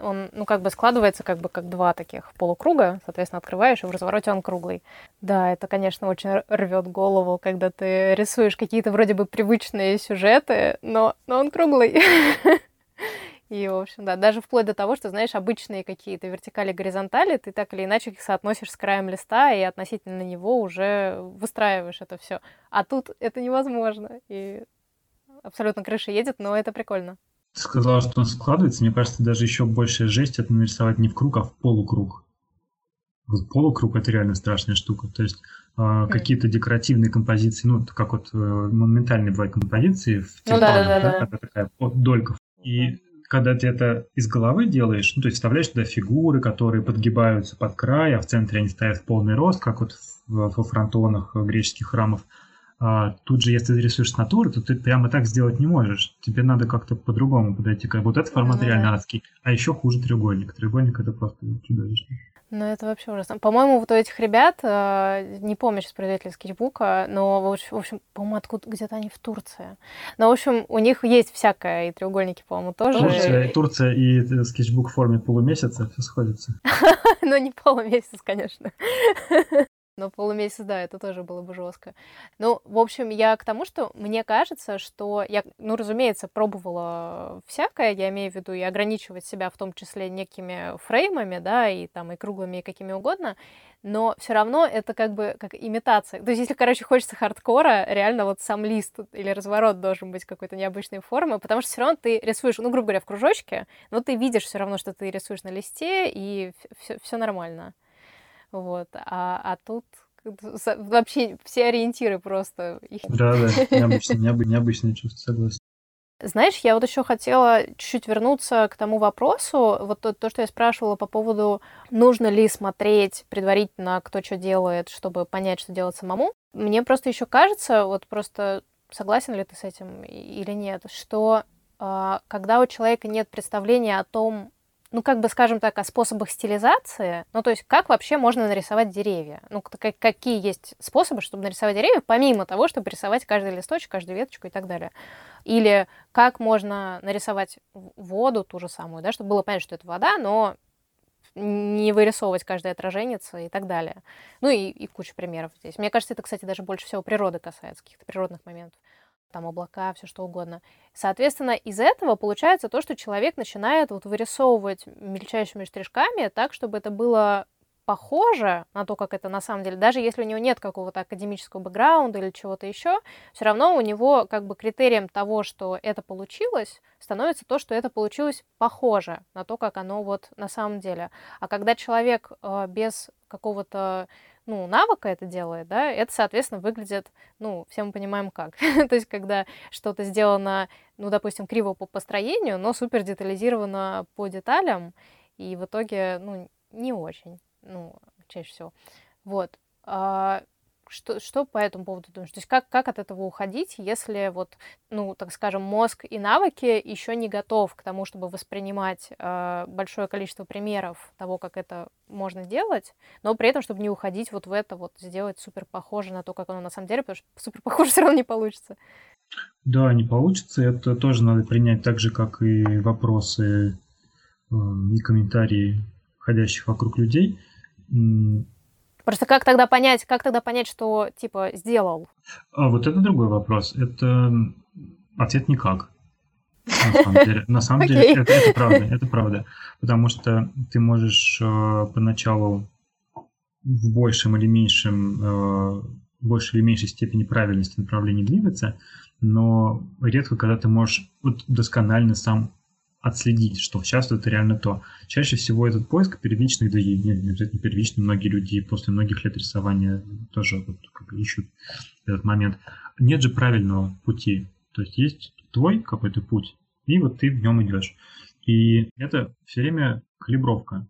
он, ну, как бы складывается как бы как два таких полукруга, соответственно, открываешь, и в развороте он круглый. Да, это, конечно, очень рвет голову, когда ты рисуешь какие-то вроде бы привычные сюжеты, но, но он круглый. И, в общем, да, даже вплоть до того, что, знаешь, обычные какие-то вертикали, горизонтали, ты так или иначе их соотносишь с краем листа и относительно него уже выстраиваешь это все. А тут это невозможно. И абсолютно крыша едет, но это прикольно. Сказала, что он складывается. Мне кажется, даже еще большая жесть это нарисовать не в круг, а в полукруг. Вот полукруг это реально страшная штука. То есть э, какие-то декоративные композиции, ну, как вот э, моментальные бывают композиции в ну, да, да, да, да. такая вот, долька. И когда ты это из головы делаешь, ну, то есть вставляешь туда фигуры, которые подгибаются под край, а в центре они стоят в полный рост, как вот в, во фронтонах греческих храмов, тут же, если ты рисуешь с натуры, то ты прямо так сделать не можешь. Тебе надо как-то по-другому подойти. Как вот этот формат ну, реально да. адский. А еще хуже треугольник. Треугольник это просто чудовищно. Ну, это вообще ужасно. По-моему, вот у этих ребят, э, не помню сейчас производителя скетчбука, но, в общем, по-моему, откуда где-то они в Турции. Но, в общем, у них есть всякое, и треугольники, по-моему, тоже. Турция, и Турция и э, скетчбук в форме полумесяца, все сходится. Ну, не полумесяц, конечно. Но полумесяц, да, это тоже было бы жестко. Ну, в общем, я к тому, что мне кажется, что я, ну, разумеется, пробовала всякое, я имею в виду и ограничивать себя в том числе некими фреймами, да, и там и круглыми, и какими угодно, но все равно это как бы как имитация. То есть, если, короче, хочется хардкора, реально вот сам лист или разворот должен быть какой-то необычной формы, потому что все равно ты рисуешь, ну, грубо говоря, в кружочке, но ты видишь все равно, что ты рисуешь на листе, и все нормально. Вот. А, а тут вообще все ориентиры просто. Да, да, необычное, необычное чувство, согласен. Знаешь, я вот еще хотела чуть-чуть вернуться к тому вопросу, вот то, то, что я спрашивала по поводу, нужно ли смотреть предварительно, кто что делает, чтобы понять, что делать самому. Мне просто еще кажется, вот просто согласен ли ты с этим или нет, что э, когда у человека нет представления о том, ну, как бы, скажем так, о способах стилизации. Ну, то есть, как вообще можно нарисовать деревья? Ну, какие есть способы, чтобы нарисовать деревья, помимо того, чтобы рисовать каждый листочек, каждую веточку и так далее. Или как можно нарисовать воду ту же самую, да, чтобы было понятно, что это вода, но не вырисовывать каждое отражение и так далее. Ну и, и куча примеров здесь. Мне кажется, это, кстати, даже больше всего природы касается, каких-то природных моментов там облака, все что угодно. Соответственно, из этого получается то, что человек начинает вот вырисовывать мельчайшими штришками так, чтобы это было похоже на то, как это на самом деле, даже если у него нет какого-то академического бэкграунда или чего-то еще, все равно у него как бы критерием того, что это получилось, становится то, что это получилось похоже на то, как оно вот на самом деле. А когда человек э, без какого-то ну, навыка это делает, да, это, соответственно, выглядит, ну, все мы понимаем как. То есть, когда что-то сделано, ну, допустим, криво по построению, но супер детализировано по деталям, и в итоге, ну, не очень, ну, чаще всего. Вот. Что, что по этому поводу думаешь? То есть как, как от этого уходить, если вот, ну, так скажем, мозг и навыки еще не готов к тому, чтобы воспринимать э, большое количество примеров того, как это можно делать, но при этом, чтобы не уходить вот в это, вот сделать супер похоже на то, как оно на самом деле, потому что супер похоже все равно не получится. Да, не получится. Это тоже надо принять так же, как и вопросы э, и комментарии ходящих вокруг людей Просто как тогда понять, как тогда понять, что типа сделал? А вот это другой вопрос. Это ответ никак. На самом деле, на самом деле okay. это, это правда, это правда. Потому что ты можешь э, поначалу в большем или меньшем, э, большей или меньшей степени правильности направлении двигаться, но редко, когда ты можешь вот досконально сам отследить, что сейчас это реально то. Чаще всего этот поиск первичный, да и не, не обязательно первичный, многие люди после многих лет рисования тоже вот, как ищут этот момент. Нет же правильного пути. То есть есть твой какой-то путь, и вот ты в нем идешь. И это все время калибровка.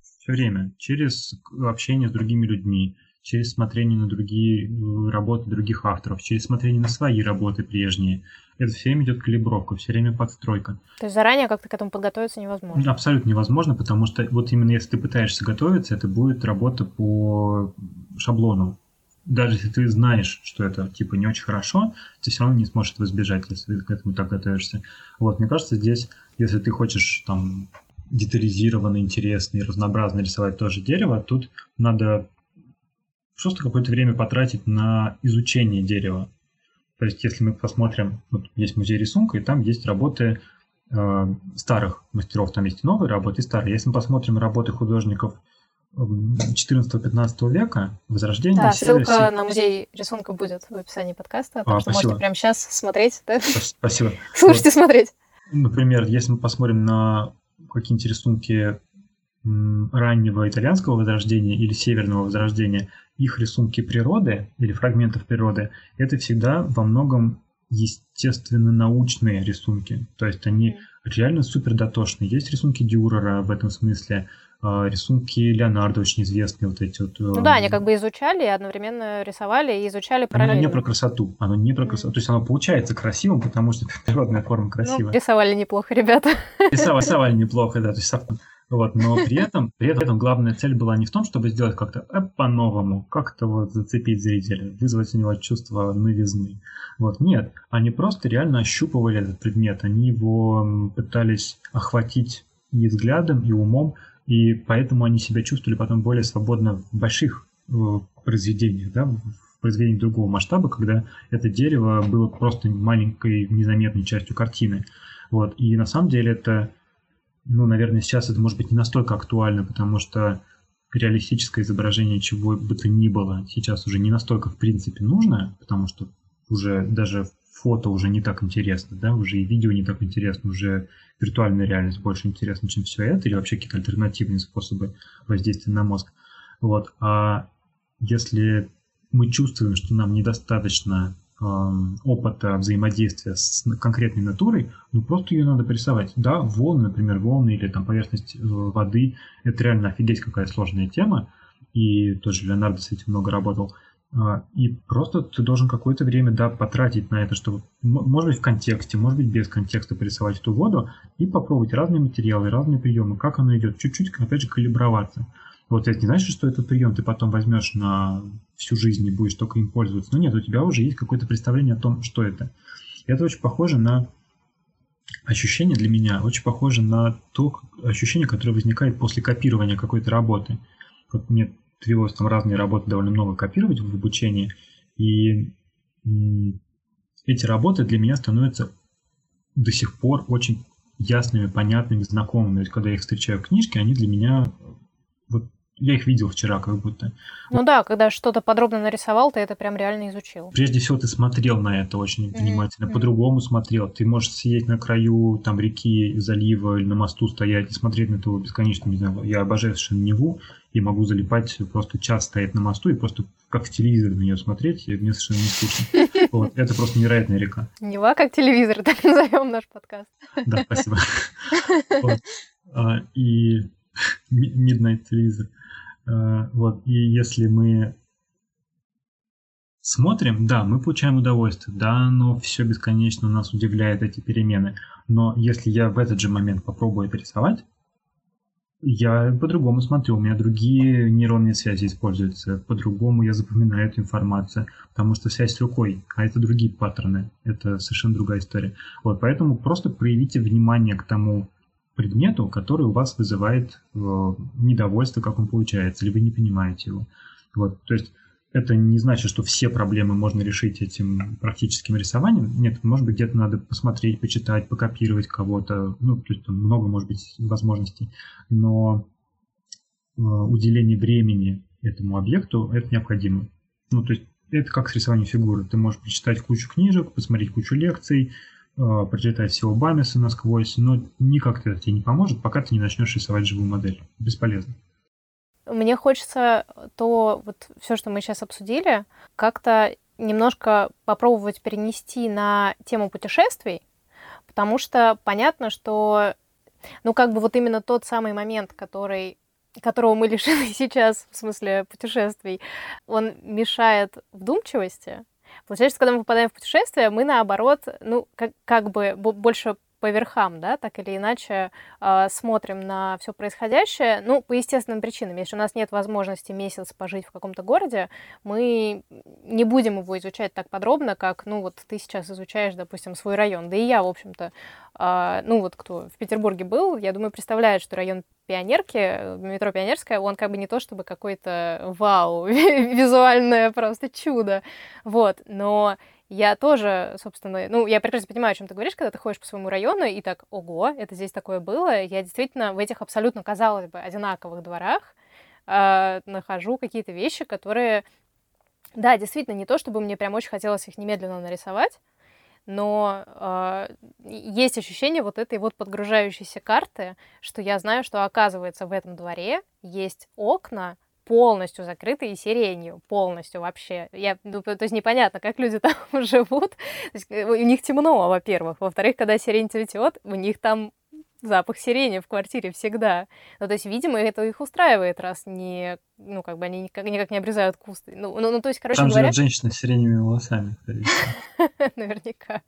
Все время. Через общение с другими людьми, через смотрение на другие работы других авторов, через смотрение на свои работы прежние. Это все время идет калибровка, все время подстройка. То есть заранее как-то к этому подготовиться невозможно? Абсолютно невозможно, потому что вот именно если ты пытаешься готовиться, это будет работа по шаблону. Даже если ты знаешь, что это типа не очень хорошо, ты все равно не сможешь этого избежать, если ты к этому так готовишься. Вот, мне кажется, здесь, если ты хочешь там детализированно, интересно и разнообразно рисовать тоже дерево, тут надо просто какое-то время потратить на изучение дерева. То есть, если мы посмотрим, вот есть музей рисунка, и там есть работы э, старых мастеров, там есть новые работы и старые. Если мы посмотрим работы художников 14-15 века, Возрождение. Да, ссылка на музей рисунка будет в описании подкаста, так а, что спасибо. можете прямо сейчас смотреть. Да? Спасибо. Слушайте, смотреть. Например, если мы посмотрим на какие-нибудь рисунки раннего итальянского возрождения или северного возрождения, их рисунки природы или фрагментов природы, это всегда во многом естественно-научные рисунки. То есть они реально супер дотошные. Есть рисунки Дюрера в этом смысле, а, рисунки Леонардо очень известные вот эти вот. Ну да, они как бы изучали, одновременно рисовали и изучали параллельно. Оно не про красоту, оно не про красоту. То есть оно получается красивым, потому что природная форма красивая. Ну, рисовали неплохо, ребята. Рисовали, рисовали неплохо, да. То есть вот, но при этом, при этом главная цель была не в том, чтобы сделать как-то э, по-новому, как-то вот зацепить зрителя, вызвать у него чувство новизны. Вот, нет, они просто реально ощупывали этот предмет, они его пытались охватить и взглядом, и умом, и поэтому они себя чувствовали потом более свободно в больших э, произведениях, да, в произведениях другого масштаба, когда это дерево было просто маленькой незаметной частью картины. Вот. И на самом деле это, ну, наверное, сейчас это может быть не настолько актуально, потому что реалистическое изображение чего бы то ни было сейчас уже не настолько в принципе нужно, потому что уже даже фото уже не так интересно, да, уже и видео не так интересно, уже виртуальная реальность больше интересна, чем все это, или вообще какие-то альтернативные способы воздействия на мозг. Вот. А если мы чувствуем, что нам недостаточно опыта взаимодействия с конкретной натурой, ну просто ее надо порисовать. Да, волны, например, волны или там поверхность э, воды, это реально офигеть какая сложная тема, и тоже Леонардо с этим много работал. А, и просто ты должен какое-то время, да, потратить на это, чтобы, может быть, в контексте, может быть, без контекста порисовать эту воду и попробовать разные материалы, разные приемы, как оно идет, чуть-чуть, опять же, калиброваться. Вот это не значит, что этот прием ты потом возьмешь на всю жизнь и будешь только им пользоваться. Но нет, у тебя уже есть какое-то представление о том, что это. И это очень похоже на ощущение для меня, очень похоже на то ощущение, которое возникает после копирования какой-то работы. Вот мне довелось там разные работы довольно много копировать в обучении, и эти работы для меня становятся до сих пор очень ясными, понятными, знакомыми. То есть, когда я их встречаю в книжке, они для меня я их видел вчера как будто. Ну да, когда что-то подробно нарисовал, ты это прям реально изучил. Прежде всего ты смотрел на это очень mm-hmm. внимательно, по-другому смотрел. Ты можешь сидеть на краю там реки, залива или на мосту стоять и смотреть на это бесконечно. Не знаю, я обожаю совершенно Неву и могу залипать просто час стоять на мосту и просто как телевизор на нее смотреть, и мне совершенно не скучно. Вот, это просто невероятная река. Нева как телевизор, так назовем наш подкаст. Да, спасибо. А, и Midnight телевизор. Э, вот, и если мы смотрим, да, мы получаем удовольствие, да, но все бесконечно нас удивляет эти перемены. Но если я в этот же момент попробую это рисовать, я по-другому смотрю, у меня другие нейронные связи используются, по-другому я запоминаю эту информацию, потому что связь с рукой, а это другие паттерны, это совершенно другая история. Вот, поэтому просто проявите внимание к тому, предмету, который у вас вызывает э, недовольство, как он получается, или вы не понимаете его. Вот, то есть это не значит, что все проблемы можно решить этим практическим рисованием. Нет, может быть, где-то надо посмотреть, почитать, покопировать кого-то. Ну, то есть много, может быть, возможностей. Но э, уделение времени этому объекту это необходимо. Ну, то есть это как с рисованием фигуры. Ты можешь прочитать кучу книжек, посмотреть кучу лекций, Э, прочитать всего Бамиса насквозь, но никак это тебе не поможет, пока ты не начнешь рисовать живую модель. Бесполезно. Мне хочется то, вот все, что мы сейчас обсудили, как-то немножко попробовать перенести на тему путешествий, потому что понятно, что, ну, как бы вот именно тот самый момент, который которого мы лишены сейчас, в смысле путешествий, он мешает вдумчивости, Получается, когда мы попадаем в путешествие, мы наоборот, ну, как, как бы больше по верхам, да, так или иначе э, смотрим на все происходящее, ну, по естественным причинам. Если у нас нет возможности месяц пожить в каком-то городе, мы не будем его изучать так подробно, как, ну, вот ты сейчас изучаешь, допустим, свой район. Да и я, в общем-то, э, ну, вот кто в Петербурге был, я думаю, представляет, что район Пионерки, метро Пионерская, он как бы не то чтобы какой-то вау, визуальное просто чудо, вот, но я тоже, собственно, ну, я прекрасно понимаю, о чем ты говоришь, когда ты ходишь по своему району и так, ого, это здесь такое было. Я действительно в этих абсолютно, казалось бы, одинаковых дворах э, нахожу какие-то вещи, которые, да, действительно, не то, чтобы мне прям очень хотелось их немедленно нарисовать, но э, есть ощущение вот этой вот подгружающейся карты, что я знаю, что оказывается в этом дворе есть окна, полностью закрытые сиренью, полностью вообще. Я, ну, то есть непонятно, как люди там живут. То есть, э, у них темно, во-первых. Во-вторых, когда сирень цветет, у них там запах сирени в квартире всегда. Ну, то есть, видимо, это их устраивает, раз не, ну, как бы они никак, никак не обрезают кусты. Ну, ну, ну то есть, короче Там говоря... живет женщина с сиреневыми волосами, Наверняка.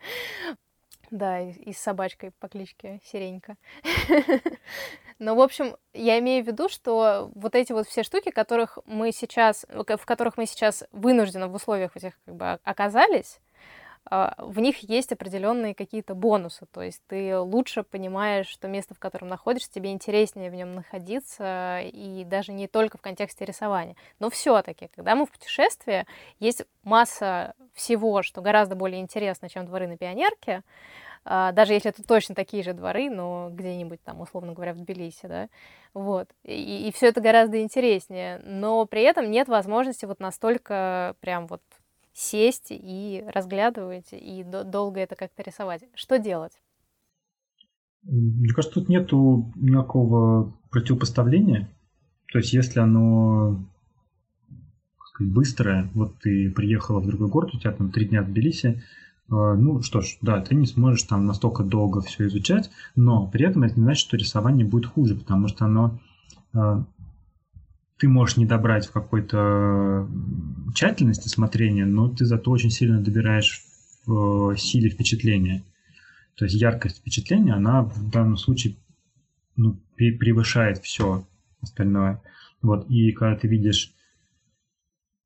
Да, и, и с собачкой по кличке Сиренька. Но, в общем, я имею в виду, что вот эти вот все штуки, которых мы сейчас, в которых мы сейчас вынуждены в условиях этих как бы оказались, а, в них есть определенные какие-то бонусы. То есть ты лучше понимаешь, что место, в котором находишься, тебе интереснее в нем находиться, и даже не только в контексте рисования. Но все-таки, когда мы в путешествии, есть масса всего, что гораздо более интересно, чем дворы на Пионерке, даже если это точно такие же дворы, но где-нибудь там, условно говоря, в Тбилиси, да, вот, и, и все это гораздо интереснее, но при этом нет возможности вот настолько прям вот сесть и разглядывать, и долго это как-то рисовать. Что делать? Мне кажется, тут нету никакого противопоставления. То есть, если оно сказать, быстрое, вот ты приехала в другой город, у тебя там три дня в Тбилиси, а, ну что ж, да, ты не сможешь там настолько долго все изучать, но при этом это не значит, что рисование будет хуже, потому что оно а, ты можешь не добрать в какой-то тщательности смотрения, но ты зато очень сильно добираешь в силе впечатления. То есть яркость впечатления, она в данном случае ну, превышает все остальное. Вот, и когда ты видишь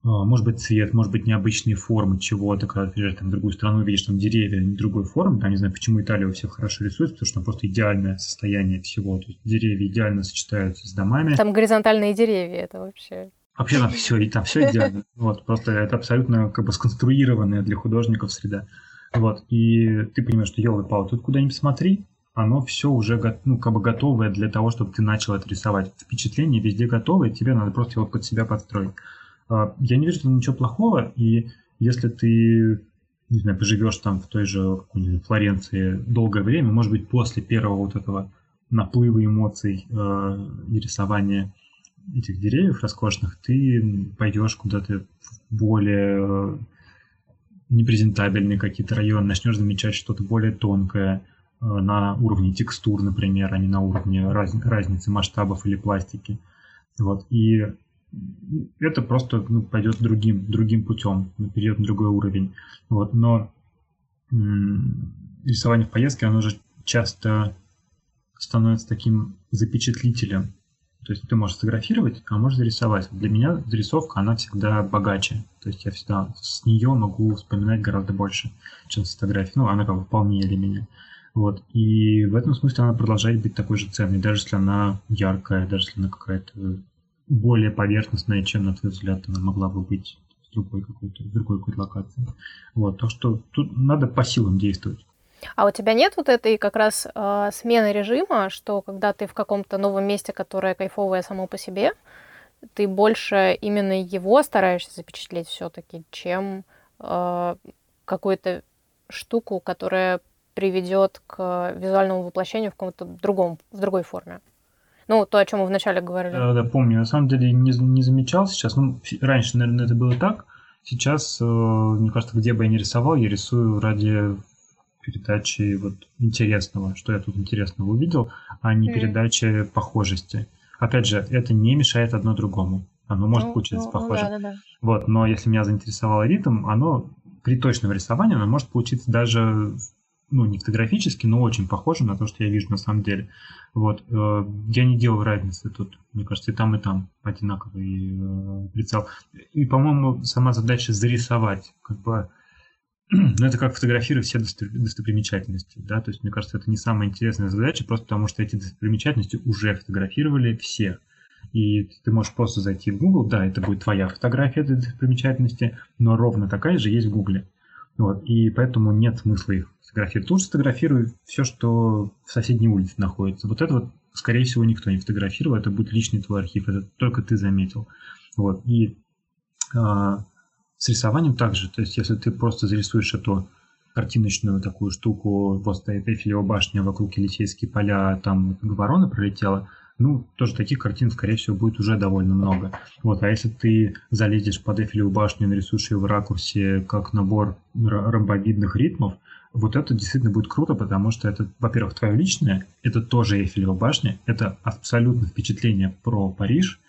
может быть, цвет, может быть, необычные формы чего-то, когда ты приезжаешь там, в другую страну, видишь там деревья другой формы, там, не знаю, почему Италия у всех хорошо рисуется, потому что там просто идеальное состояние всего, то есть деревья идеально сочетаются с домами. Там горизонтальные деревья, это вообще... Вообще там все, и там все идеально. Вот, просто это абсолютно как бы сконструированная для художников среда. Вот, и ты понимаешь, что елы пал тут куда-нибудь смотри, оно все уже ну, как бы готовое для того, чтобы ты начал это рисовать. Впечатление везде готовое, тебе надо просто его под себя подстроить. А, я не вижу в ничего плохого, и если ты, не знаю, поживешь там в той же Флоренции долгое время, может быть, после первого вот этого наплыва эмоций э, и рисования этих деревьев роскошных, ты пойдешь куда-то в более э, непрезентабельные какие-то районы, начнешь замечать что-то более тонкое э, на уровне текстур, например, а не на уровне раз, разницы масштабов или пластики. Вот. И это просто ну, пойдет другим, другим путем, перейдет на другой уровень. Вот, но рисование в поездке, оно же часто становится таким запечатлителем. То есть ты можешь сфотографировать, а можешь зарисовать. Для меня зарисовка, она всегда богаче. То есть я всегда с нее могу вспоминать гораздо больше, чем с фотографией. Ну, она как бы полнее для меня. Вот. И в этом смысле она продолжает быть такой же ценной, даже если она яркая, даже если она какая-то более поверхностная, чем, на твой взгляд, она могла бы быть с другой какой-то, с другой какой-то локации. Вот, так что тут надо по силам действовать. А у тебя нет вот этой как раз э, смены режима, что когда ты в каком-то новом месте, которое кайфовое само по себе, ты больше именно его стараешься запечатлеть все-таки, чем э, какую-то штуку, которая приведет к визуальному воплощению в каком-то другом, в другой форме. Ну, то, о чем мы вначале говорили. Да, да, помню. На самом деле не, не замечал сейчас. Ну, раньше, наверное, это было так. Сейчас, э, мне кажется, где бы я ни рисовал, я рисую ради передачи вот интересного, что я тут интересного увидел, а не mm. передачи похожести. Опять же, это не мешает одно другому. Оно может ну, получиться ну, похоже. Ну, да, да, да. Вот, но если меня заинтересовал ритм, оно при точном рисовании оно может получиться даже ну, не фотографически, но очень похоже на то, что я вижу на самом деле. Вот. Э, я не делал разницы тут. Мне кажется, и там, и там одинаковый э, прицел. И, по-моему, сама задача зарисовать, как бы, ну, это как фотографировать все достопримечательности, да, то есть, мне кажется, это не самая интересная задача, просто потому что эти достопримечательности уже фотографировали все. И ты можешь просто зайти в Google, да, это будет твоя фотография этой достопримечательности, но ровно такая же есть в Google. Вот, и поэтому нет смысла их фотографировать. Лучше сфотографирую все, что в соседней улице находится. Вот это вот, скорее всего, никто не фотографировал, это будет личный твой архив, это только ты заметил. Вот, и а, с рисованием также, то есть если ты просто зарисуешь эту картиночную такую штуку, вот стоит Эйфелева башня, вокруг Елисейские поля, там ворона пролетела – ну, тоже таких картин, скорее всего, будет уже довольно много. Вот, а если ты залезешь под Эйфелеву башню и нарисуешь ее в ракурсе как набор ромбовидных ритмов, вот это действительно будет круто, потому что это, во-первых, твое личное, это тоже Эйфелева башня, это абсолютно впечатление про Париж,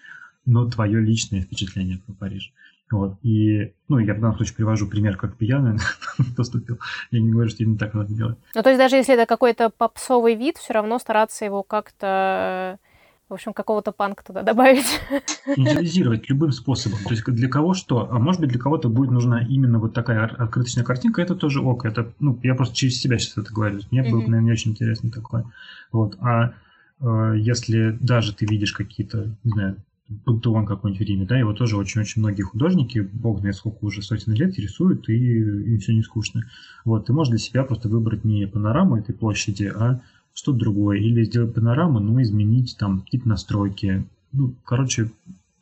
но твое личное впечатление про Париж. Вот. И, ну, я в данном случае привожу пример, как пьяный поступил. Я не говорю, что именно так надо делать. Ну, то есть даже если это какой-то попсовый вид, все равно стараться его как-то в общем, какого-то панка туда добавить. Инициализировать любым способом. То есть для кого что? А может быть, для кого-то будет нужна именно вот такая открыточная картинка, это тоже ок. Это, ну, я просто через себя сейчас это говорю. Мне mm-hmm. было бы, наверное, очень интересно такое. Вот. А э, если даже ты видишь какие-то, не знаю, пантеон какой-нибудь в Риме, да, его тоже очень-очень многие художники, бог знает сколько уже сотен лет, рисуют, и им все не скучно. Вот, ты можешь для себя просто выбрать не панораму этой площади, а что-то другое. Или сделать панораму, но изменить там какие-то настройки. Ну, короче,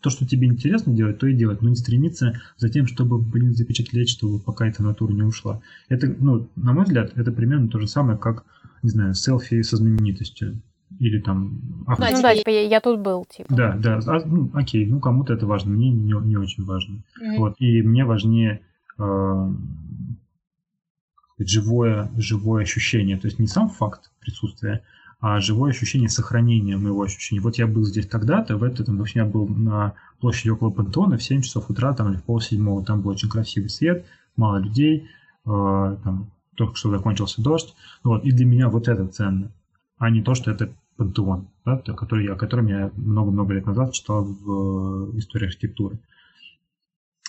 то, что тебе интересно делать, то и делать, но не стремиться за тем, чтобы, блин, запечатлеть, чтобы пока эта натура не ушла. Это, ну, на мой взгляд, это примерно то же самое, как, не знаю, селфи со знаменитостью. Или там... Ах, ну да, типа я, я тут был, типа. Да, да, а, ну, окей, ну кому-то это важно, мне не, не очень важно. Mm-hmm. Вот, и мне важнее э, живое, живое ощущение, то есть не сам факт присутствия, а живое ощущение сохранения моего ощущения. Вот я был здесь тогда-то, в это, там, в общем, я был на площади около Пантеона в 7 часов утра, там, или в полседьмого, там был очень красивый свет, мало людей, э, там, только что закончился дождь, вот, и для меня вот это ценно, а не то, что это пантеон, да, который, о котором я много-много лет назад читал в э, истории архитектуры.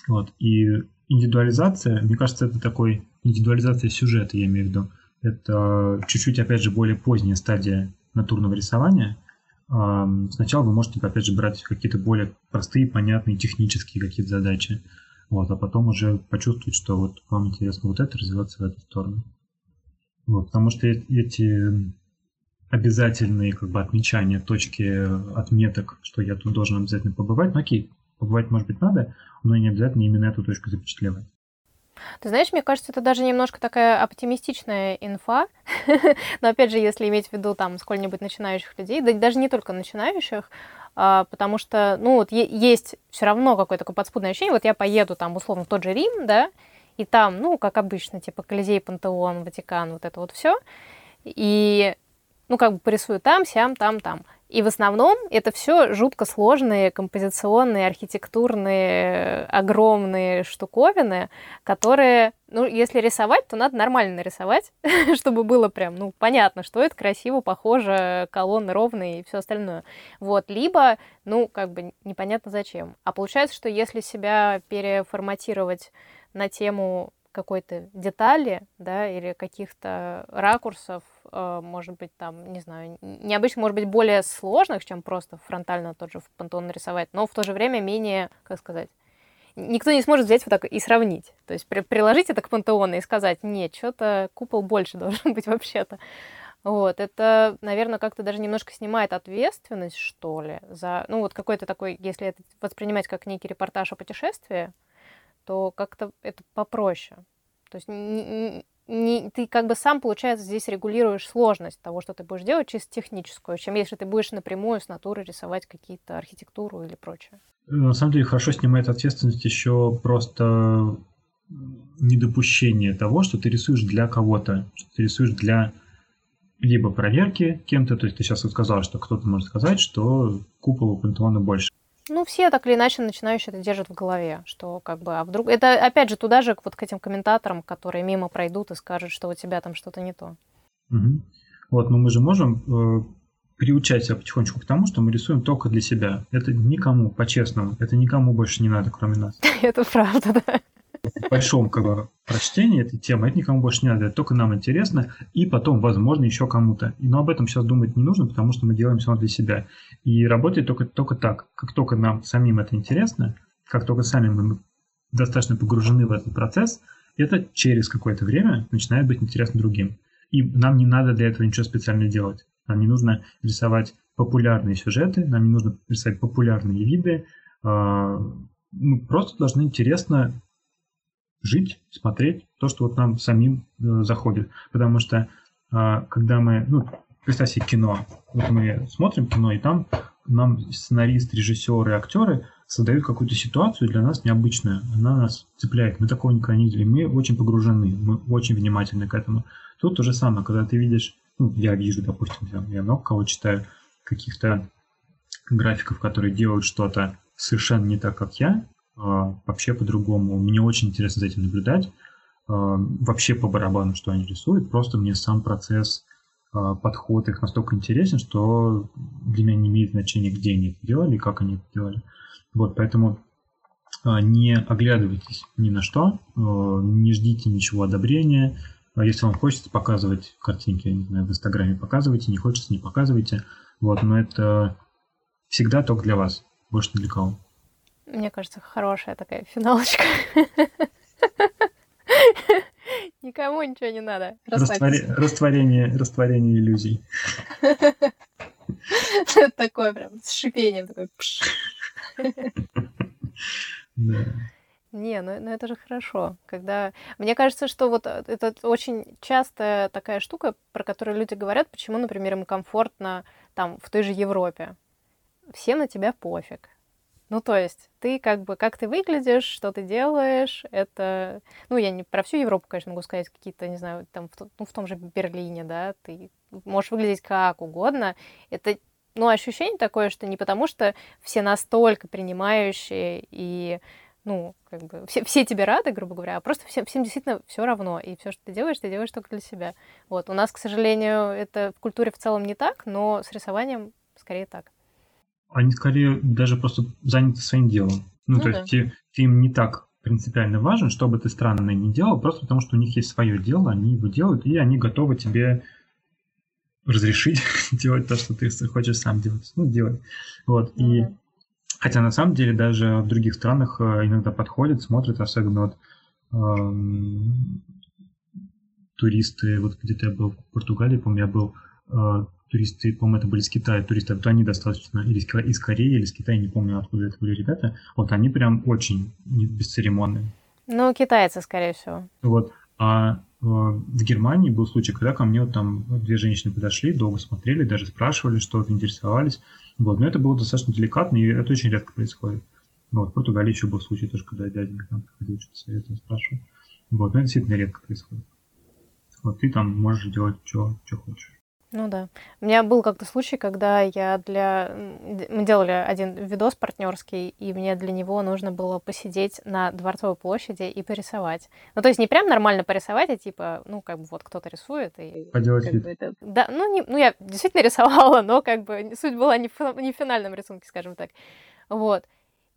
Вот, и индивидуализация, мне кажется, это такой индивидуализация сюжета, я имею в виду. Это чуть-чуть, опять же, более поздняя стадия натурного рисования. Сначала вы можете, опять же, брать какие-то более простые, понятные, технические какие-то задачи. Вот, а потом уже почувствовать, что вот вам интересно вот это, развиваться в эту сторону. Вот, потому что эти обязательные как бы отмечания, точки отметок, что я тут должен обязательно побывать, ну окей, побывать может быть надо, но не обязательно именно эту точку запечатлевать. Ты знаешь, мне кажется, это даже немножко такая оптимистичная инфа. Но опять же, если иметь в виду там сколь-нибудь начинающих людей, да даже не только начинающих, а, потому что, ну, вот есть все равно какое-то такое подспудное ощущение. Вот я поеду там, условно, в тот же Рим, да, и там, ну, как обычно, типа Колизей, Пантеон, Ватикан, вот это вот все. И, ну, как бы порисую там, сям, там, там. И в основном это все жутко сложные композиционные, архитектурные, огромные штуковины, которые, ну, если рисовать, то надо нормально нарисовать, чтобы было прям, ну, понятно, что это красиво, похоже, колонны ровные и все остальное. Вот, либо, ну, как бы непонятно зачем. А получается, что если себя переформатировать на тему какой-то детали, да, или каких-то ракурсов, э, может быть, там, не знаю, необычно, может быть, более сложных, чем просто фронтально тот же пантон нарисовать, но в то же время менее, как сказать, никто не сможет взять вот так и сравнить. То есть при, приложить это к пантеону и сказать, нет, что-то купол больше должен быть вообще-то. Вот, это, наверное, как-то даже немножко снимает ответственность, что ли, за, ну, вот какой-то такой, если это воспринимать как некий репортаж о путешествии, то как-то это попроще. То есть не, не, ты как бы сам, получается, здесь регулируешь сложность того, что ты будешь делать, чисто техническую, чем если ты будешь напрямую с натуры рисовать какие-то архитектуру или прочее. На самом деле хорошо снимает ответственность еще просто недопущение того, что ты рисуешь для кого-то, что ты рисуешь для либо проверки кем-то, то есть ты сейчас вот сказал, что кто-то может сказать, что купол у пантеона больше. Ну, все так или иначе начинающие это держат в голове, что как бы, а вдруг... Это, опять же, туда же, вот к этим комментаторам, которые мимо пройдут и скажут, что у тебя там что-то не то. Угу. Вот, но мы же можем э, приучать себя потихонечку к тому, что мы рисуем только для себя. Это никому, по-честному, это никому больше не надо, кроме нас. Это правда, да в большом как бы, прочтении этой темы, это никому больше не надо, это только нам интересно, и потом, возможно, еще кому-то. Но об этом сейчас думать не нужно, потому что мы делаем все для себя. И работает только, только так. Как только нам самим это интересно, как только сами мы достаточно погружены в этот процесс, это через какое-то время начинает быть интересно другим. И нам не надо для этого ничего специально делать. Нам не нужно рисовать популярные сюжеты, нам не нужно рисовать популярные виды. А, мы просто должны интересно жить, смотреть то, что вот нам самим э, заходит. Потому что э, когда мы, ну, представь себе кино, вот мы смотрим кино, и там нам сценарист, режиссеры, актеры создают какую-то ситуацию для нас необычную. Она нас цепляет. Мы такого никогда не видели. Мы очень погружены, мы очень внимательны к этому. Тут то же самое, когда ты видишь, ну, я вижу, допустим, я, я много кого читаю, каких-то графиков, которые делают что-то совершенно не так, как я, вообще по-другому. Мне очень интересно за этим наблюдать. А, вообще по барабану, что они рисуют. Просто мне сам процесс а, подход их настолько интересен, что для меня не имеет значения, где они это делали и как они это делали. Вот, поэтому а, не оглядывайтесь ни на что, не ждите ничего одобрения. Если вам хочется показывать картинки, я не знаю, в Инстаграме показывайте, не хочется, не показывайте. Вот, но это всегда только для вас, больше не для кого. Мне кажется, хорошая такая финалочка. Никому ничего не надо. Растворение, растворение, растворение иллюзий. Такое прям с шипением. Такой. Да. Не, ну, ну это же хорошо, когда... Мне кажется, что вот э, это очень частая такая штука, про которую люди говорят, почему, например, им комфортно там в той же Европе. Всем на тебя пофиг. Ну, то есть, ты как бы, как ты выглядишь, что ты делаешь, это... Ну, я не про всю Европу, конечно, могу сказать, какие-то, не знаю, там, в, ну, в том же Берлине, да, ты можешь выглядеть как угодно. Это, ну, ощущение такое, что не потому, что все настолько принимающие и ну, как бы, все, все тебе рады, грубо говоря, а просто всем, всем действительно все равно, и все, что ты делаешь, ты делаешь только для себя. Вот, у нас, к сожалению, это в культуре в целом не так, но с рисованием скорее так они скорее даже просто заняты своим делом. Ну, ну то да. есть ты, ты им не так принципиально важен, что бы ты странное не делал, просто потому что у них есть свое дело, они его делают, и они готовы тебе разрешить делать то, что ты хочешь сам делать. Ну, делать. Вот. Mm-hmm. И хотя на самом деле даже в других странах э, иногда подходят, смотрят, особенно вот эм, туристы, вот где-то я был в Португалии, помню, я был э, туристы, по-моему, это были из Китая, туристы, вот они достаточно, или из Кореи, или из Китая, не помню, откуда это были ребята, вот они прям очень бесцеремонные. Ну, китайцы, скорее всего. Вот. А э, в Германии был случай, когда ко мне вот там две женщины подошли, долго смотрели, даже спрашивали что-то, интересовались. Вот. Но это было достаточно деликатно, и это очень редко происходит. Вот. В Португалии еще был случай тоже, когда дяденька там приходил, что-то советовал, спрашивал. Вот. Но это действительно редко происходит. Вот ты там можешь делать, что, что хочешь. Ну да. У меня был как-то случай, когда я для... Мы делали один видос партнерский, и мне для него нужно было посидеть на Дворцовой площади и порисовать. Ну, то есть не прям нормально порисовать, а типа, ну, как бы вот кто-то рисует. И, Поделать вид. Это... Да, ну, не... ну, я действительно рисовала, но как бы суть была не в, не в финальном рисунке, скажем так. Вот.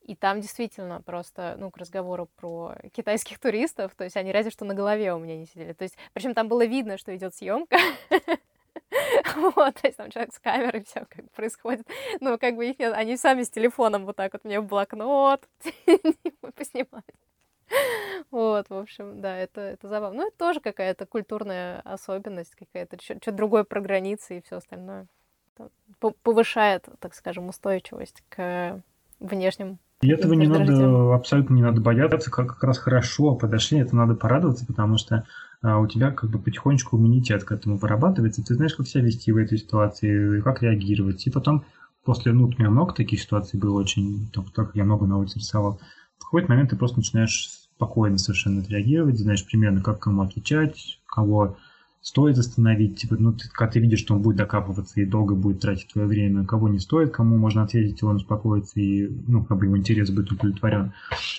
И там действительно просто, ну, к разговору про китайских туристов, то есть они разве что на голове у меня не сидели. То есть, причем там было видно, что идет съемка. Вот, то есть там человек с камерой, все как бы происходит. Ну, как бы их нет, они сами с телефоном вот так вот мне в блокнот поснимать. Вот, в общем, да, это, это забавно. Ну, это тоже какая-то культурная особенность, какая-то что-то другое про границы и все остальное. Повышает, так скажем, устойчивость к внешним и этого не надо, абсолютно не надо бояться, как, как раз хорошо подошли, это надо порадоваться, потому что а у тебя как бы потихонечку иммунитет к этому вырабатывается, ты знаешь, как себя вести в этой ситуации, как реагировать. И потом, после, ну, у меня много таких ситуаций было очень, так как я много на улице рисовал, в какой-то момент ты просто начинаешь спокойно совершенно реагировать, знаешь примерно, как кому отвечать, кого стоит остановить, типа, ну, ты, когда ты видишь, что он будет докапываться и долго будет тратить твое время, кого не стоит, кому можно ответить, и он успокоится, и, ну, как бы его интерес будет удовлетворен.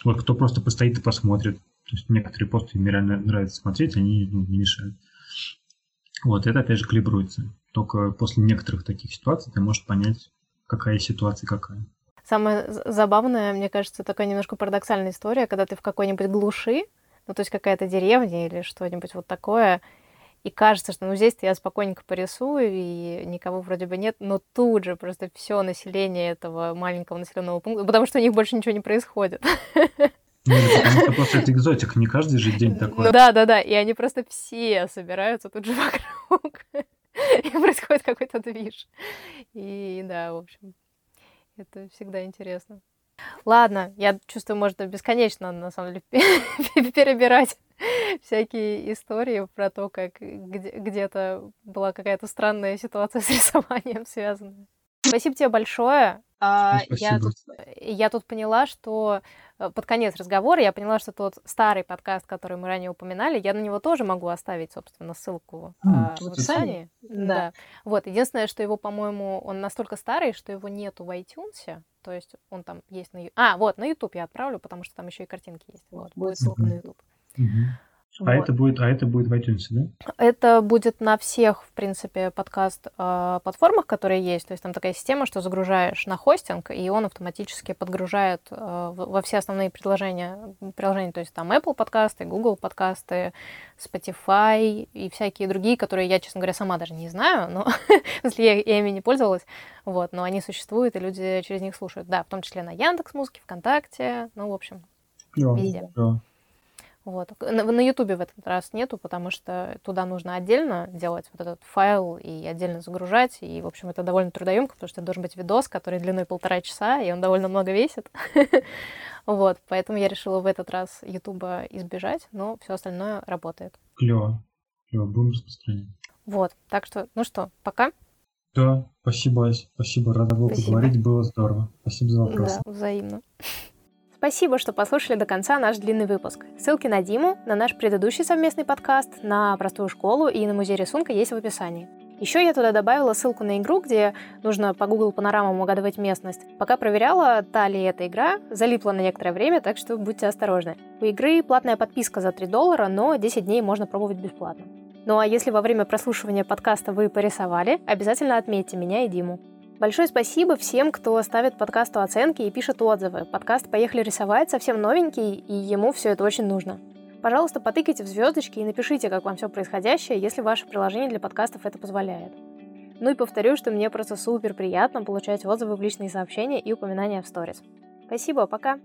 Вот кто просто постоит и посмотрит, то есть некоторые посты мне реально нравится смотреть, они ну, не мешают. Вот, это опять же калибруется. Только после некоторых таких ситуаций ты можешь понять, какая ситуация какая. Самое забавное, мне кажется, такая немножко парадоксальная история, когда ты в какой-нибудь глуши, ну, то есть какая-то деревня или что-нибудь вот такое, и кажется, что ну здесь я спокойненько порисую, и никого вроде бы нет, но тут же просто все население этого маленького населенного пункта, потому что у них больше ничего не происходит. Ну, потому что просто это экзотика, не каждый же день такой. Ну, да, да, да, и они просто все собираются тут же вокруг, и происходит какой-то движ. И да, в общем, это всегда интересно. Ладно, я чувствую, можно бесконечно, на самом деле, перебирать всякие истории про то, как где-то была какая-то странная ситуация с рисованием связанная. Спасибо тебе большое. А, я, тут, я тут поняла, что э, под конец разговора я поняла, что тот старый подкаст, который мы ранее упоминали, я на него тоже могу оставить, собственно, ссылку mm, а, в описании. Да. да. Вот. Единственное, что его, по-моему, он настолько старый, что его нету в iTunes. То есть он там есть на... А, вот, на YouTube я отправлю, потому что там еще и картинки есть. Вот, будет ссылка на YouTube. Mm-hmm. А вот. это будет, а это будет в iTunes, да? Это будет на всех, в принципе, подкаст-платформах, э, которые есть. То есть там такая система, что загружаешь на хостинг, и он автоматически подгружает э, во все основные предложения, приложения. То есть там Apple подкасты, Google подкасты, Spotify и всякие другие, которые я, честно говоря, сама даже не знаю, но если я, я ими не пользовалась, вот, но они существуют, и люди через них слушают. Да, в том числе на Яндекс Музыке, ВКонтакте, ну, в общем, везде. Да. Вот. На Ютубе в этот раз нету, потому что туда нужно отдельно делать вот этот файл и отдельно загружать. И, в общем, это довольно трудоемко, потому что это должен быть видос, который длиной полтора часа, и он довольно много весит. Вот, поэтому я решила в этот раз Ютуба избежать, но все остальное работает. Клево. Клево, будем распространять. Вот, так что, ну что, пока. Да, спасибо, спасибо, рада была поговорить, было здорово. Спасибо за вопрос. Да, взаимно. Спасибо, что послушали до конца наш длинный выпуск. Ссылки на Диму, на наш предыдущий совместный подкаст, на простую школу и на музей рисунка есть в описании. Еще я туда добавила ссылку на игру, где нужно по Google панорамам угадывать местность. Пока проверяла, та ли эта игра, залипла на некоторое время, так что будьте осторожны. У игры платная подписка за 3 доллара, но 10 дней можно пробовать бесплатно. Ну а если во время прослушивания подкаста вы порисовали, обязательно отметьте меня и Диму. Большое спасибо всем, кто ставит подкасту оценки и пишет отзывы. Подкаст «Поехали рисовать» совсем новенький, и ему все это очень нужно. Пожалуйста, потыкайте в звездочки и напишите, как вам все происходящее, если ваше приложение для подкастов это позволяет. Ну и повторю, что мне просто супер приятно получать отзывы в личные сообщения и упоминания в сторис. Спасибо, пока!